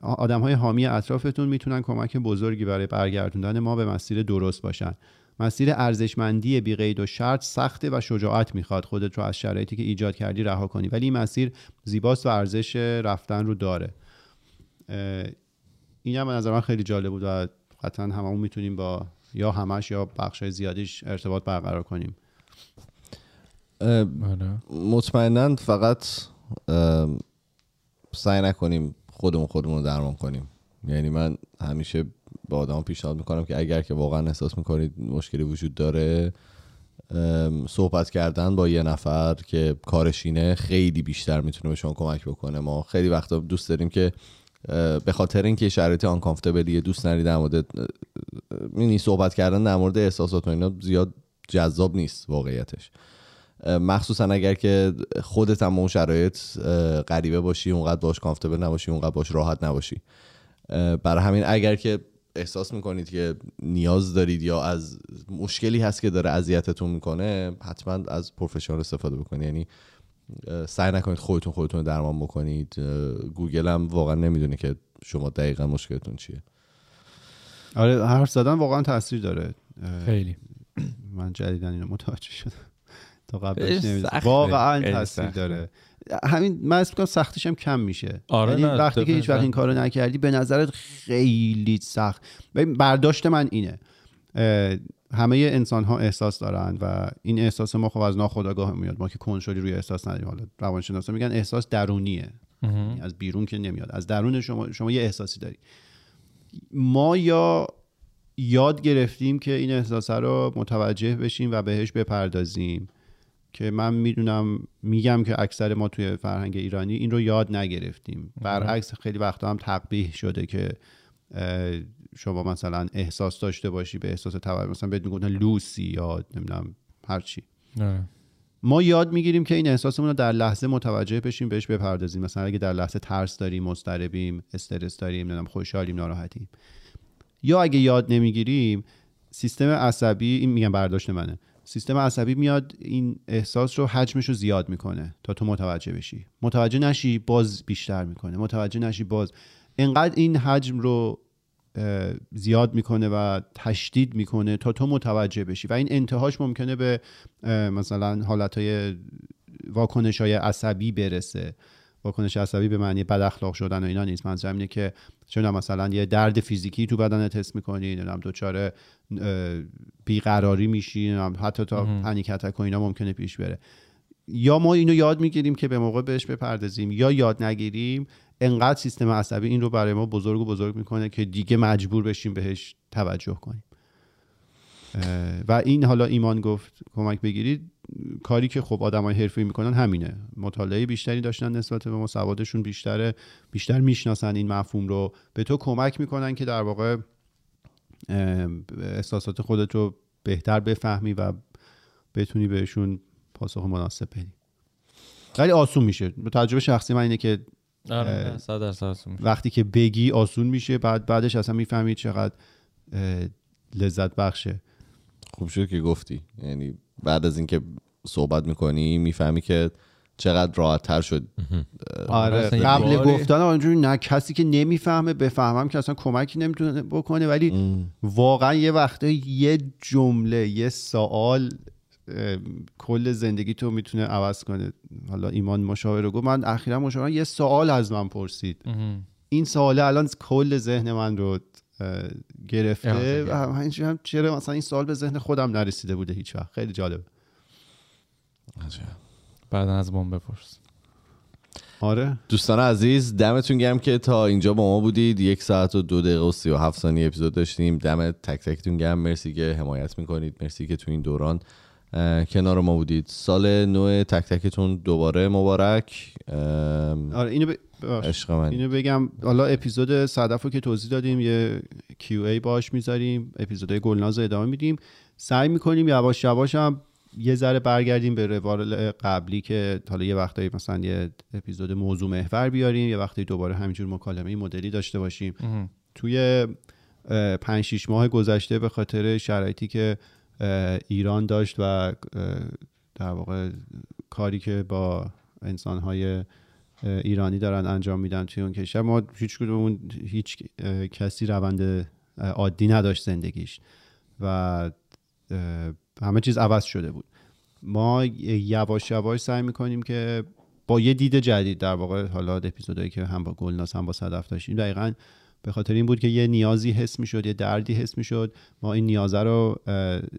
آدم های حامی اطرافتون می‌تونن کمک بزرگی برای برگردوندن ما به مسیر درست باشن. مسیر ارزشمندی بی قید و شرط سخته و شجاعت می‌خواد خودت رو از شرایطی که ایجاد کردی رها کنی. ولی این مسیر زیباست و ارزش رفتن رو داره. این هم به نظر من خیلی جالب بود و قطعا هممون می‌تونیم با یا همش یا بخش زیادیش ارتباط برقرار کنیم. مطمئنا فقط سعی نکنیم خودمون خودمون رو درمان کنیم. یعنی من همیشه با آدم پیشنهاد می‌کنم که اگر که واقعا احساس می‌کنید مشکلی وجود داره صحبت کردن با یه نفر که کارشینه خیلی بیشتر می‌تونه به شما کمک بکنه. ما خیلی وقتا دوست داریم که به خاطر اینکه شرایط آنکامفتبلیه دوست نداری در مورد می‌دونی صحبت کردن در مورد احساسات و اینا زیاد جذاب نیست واقعیتش. مخصوصا اگر که خودت هم اون شرایط غریبه باشی اونقدر باش کامفتبل نباشی اونقدر باش راحت نباشی. برای همین اگر که احساس می‌کنید که نیاز دارید یا از مشکلی هست که داره اذیتتون می‌کنه حتما از پروفشنال استفاده بکنید. یعنی سعی نکنید خودتون خودتون درمان بکنید. گوگل هم واقعا نمی‌دونه که شما دقیقا مشکلتون چیه. آره حرف زدن واقعا تاثیر داره. خیلی. من جدیدن اینو متوجه شدم. تا قبلش. سخته. واقعا تاثیر. داره. همین من اسم می‌کنم سختیش هم کم میشه. آره یعنی نه، وقتی که هیچ وقت این. کارو نکردی به نظرت خیلی سخت. برداشت من اینه. همه انسان ها احساس دارن و این احساس ما خب از ناخودآگاه میاد. ما که کنترلی روی احساس نداریم. حالا روانشناسا میگن احساس درونیه. یعنی از بیرون که نمیاد. از درون شما شما یه احساسی داری. ما یا یاد گرفتیم که این احساس رو متوجه بشیم و بهش بپردازیم. که من می‌دونم میگم که اکثر ما توی فرهنگ ایرانی این رو یاد نگرفتیم. برعکس خیلی وقتا هم تقبیح شده که شما مثلا احساس داشته باشی به احساس توجه مثلا بهت می‌گفتن لوسی یا نمی‌دونم هرچی آره. ما یاد می‌گیریم که این احساسمون رو در لحظه متوجه بشیم بهش بپردازیم. مثلا اگه در لحظه ترس داریم مضطربیم استرس داریم نمی‌دونم خوشحالیم ناراحتیم. یا اگه یاد نمی‌گیریم سیستم عصبی این میگم برداشت منه. سیستم عصبی میاد این احساس رو حجمش رو زیاد می‌کنه تا تو متوجه بشی. متوجه نشی باز بیشتر می‌کنه. متوجه نشی باز. انقدر این حجم رو زیاد می‌کنه و تشدید می‌کنه تا تو متوجه بشی. و این انتهاش ممکنه به مثلا حالتهای واکنش های عصبی برسه. واکنش عصبی به معنی بد اخلاق شدن و اینا نیست. منظورم اینه که می‌دونم مثلا یه درد فیزیکی تو بدنت حس می‌کنی نمی‌دونم دچار اه، بیقراری میشی حتی تا پنیک اتک و اینا ممکنه پیش بره. یا ما اینو یاد می‌گیریم که به موقع بهش بپردازیم یا یاد نگیریم انقدر سیستم عصبی این رو برای ما بزرگ و بزرگ می‌کنه که دیگه مجبور بشیم بهش توجه کنیم. و این حالا ایمان گفت کمک بگیرید. کاری که خب آدمای حرفه‌ای می‌کنن همینه. مطالعه بیشتری داشتن نسبت به ما سوادشون بیشتره. بیشتر می‌شناسن این مفهوم رو. به تو کمک می‌کنن که در واقع احساسات خودت رو بهتر بفهمی و بتونی بهشون پاسخ مناسب بدی. ولی آسون میشه. تجربه شخصی من اینه که آره. وقتی که بگی آسون میشه بعد بعدش اصلا می‌فهمی چقدر لذت بخشه. خوب شد که گفتی. یعنی بعد از اینکه صحبت می‌کنی می‌فهمی که چقدر راحت تر شد. آره یه قبل باری- گفتن اونجوری نه کسی که نمی‌فهمه بفهمم که اصلا کمکی نمی‌تونه بکنه ولی واقعا یه وقته یه جمله یه سوال کل زندگی تو می‌تونه عوض کنه. حالا ایمان مشاور رو گفت من اخیرا مشاور یه سوال از من پرسید. مهم. این سواله الان کل ذهن من رو گرفته و همینجوری هم چرا مثلا این سوال به ذهن خودم نرسیده بوده هیچ وقت. خیلی جالب. بعدا از ما بپرس. آره. دوستان عزیز دمتون گرم که تا اینجا با ما بودید. یک ساعت و دو دقیقه و سی و هفت ثانیه اپیزود داشتیم. دم تک تکتون گرم. مرسی که حمایت می‌کنید. مرسی که تو این دوران کنار ما بودید. سال نو تک تکتون دوباره مبارک. آره اینو ب... عشق من. اینو بگم حالا اپیزود صدف رو که توضیح دادیم یه کیو ای باش می‌ذاریم اپیزودهای گلناز رو ادامه میدیم. سعی می‌کنیم یواش یواش هم یه ذره برگردیم به روال قبلی که حالا یه وقتایی مثلا یه اپیزود موضوع محور بیاریم یه وقتی دوباره همینجور مکالمه مدلی داشته باشیم. توی اه، پنج شیش ماه گذشته به خاطر شرایطی که ایران داشت و در واقع کاری که با انسانهای ایرانی دارن انجام میدن توی اون کشور ما هیچ کدومون هیچ کسی روند عادی نداشت زندگیش و همه چیز عوض شده بود. ما یواش یواش سعی می‌کنیم که با یه دید جدید در واقع حالا اپیزودهایی که هم با گلناز هم با صدف داشتیم دقیقا به خاطر این بود که یه نیازی حس می‌شد یه دردی حس می‌شد. ما این نیازه رو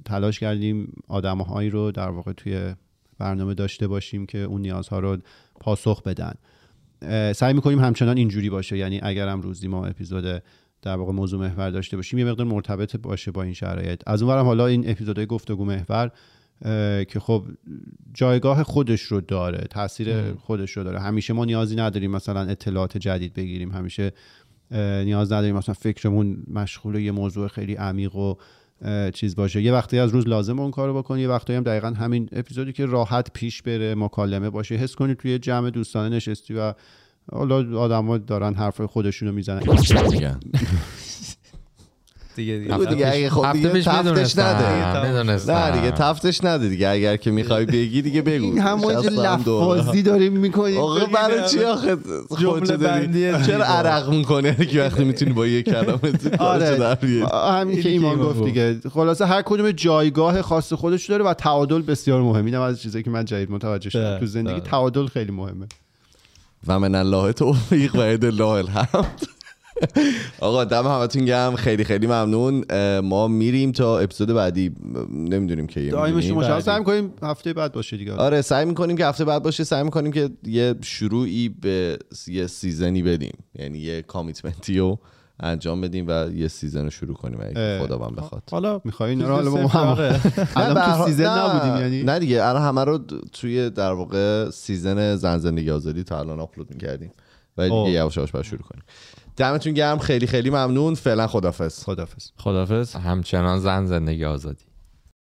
تلاش کردیم آدمهایی رو در واقع توی برنامه داشته باشیم که اون نیازها رو پاسخ بدن. سعی می‌کنیم همچنان اینجوری باشه. یعنی اگر هم روزی ما اپیزود در واقع موضوع محور داشته باشیم یه مقدار مرتبط باشه با این شرایط. از اونورم حالا این اپیزودهای گفتگو محور که خب جایگاه خودش رو داره تاثیر خودش رو داره. همیشه ما نیازی نداریم مثلا اطلاعات جدید بگیریم. همیشه نیاز نداریم. مثلا فکرمون مشغول یه موضوع خیلی عمیق و چیز باشه. یه وقتی از روز لازم اون کارو بکنی یه وقتی هم دقیقا همین اپیزودی که راحت پیش بره مکالمه باشه حس کنی توی جمع دوستانه نشستی و حالا آدما دارن حرف خودشونو می‌زنن. دیگه دیگه. بگو دیگه اگه خب هفته دیگه تفتش نده. نه دیگه تفتش نده دیگه. اگر که می‌خوای [laughs] بگی دیگه بگو. این همون. لفاظی داریم می‌کنیم. آقا برای چی آخه؟ داری. بندی چرا عرق می‌کنه که وقتی می‌تونی با یه کلمه آره. در بیاری؟ همین که ایمان گفت دیگه. خلاصه هر کدوم جایگاه خاص خودش داره و تعادل بسیار مهمه. اینم از چیزایی که من جدید متوجه شدم. تو زندگی. تعادل خیلی مهمه. و من الله توفیق و عید الله الحمد. آقا دم همتون گرم. خیلی خیلی ممنون. ما میریم تا اپیزود بعدی. نمی‌دونیم که ما بعدی. سعی کنیم هفته بعد باشه دیگه. آره سعی می‌کنیم که هفته بعد باشه. سعی می‌کنیم که یه شروعی به یه season ی بدیم. یعنی یه commitment ی رو انجام بدیم و یه season رو شروع کنیم اگه. خدا من بخواد. حالا می‌خوای اینا رو؟ حالا با ما هم. [laughs] الان تو season نبودیم یعنی نه دیگه الان همه رو توی در واقع season زن زندگی آزادی تا الان آپلود می‌کردیم. و دیگه اوه. یواش یواش شروع کنیم. دمتون گرم خیلی خیلی ممنون. فعلا خدافظ خدافظ خدافظ همچنان زن زندگی آزادی.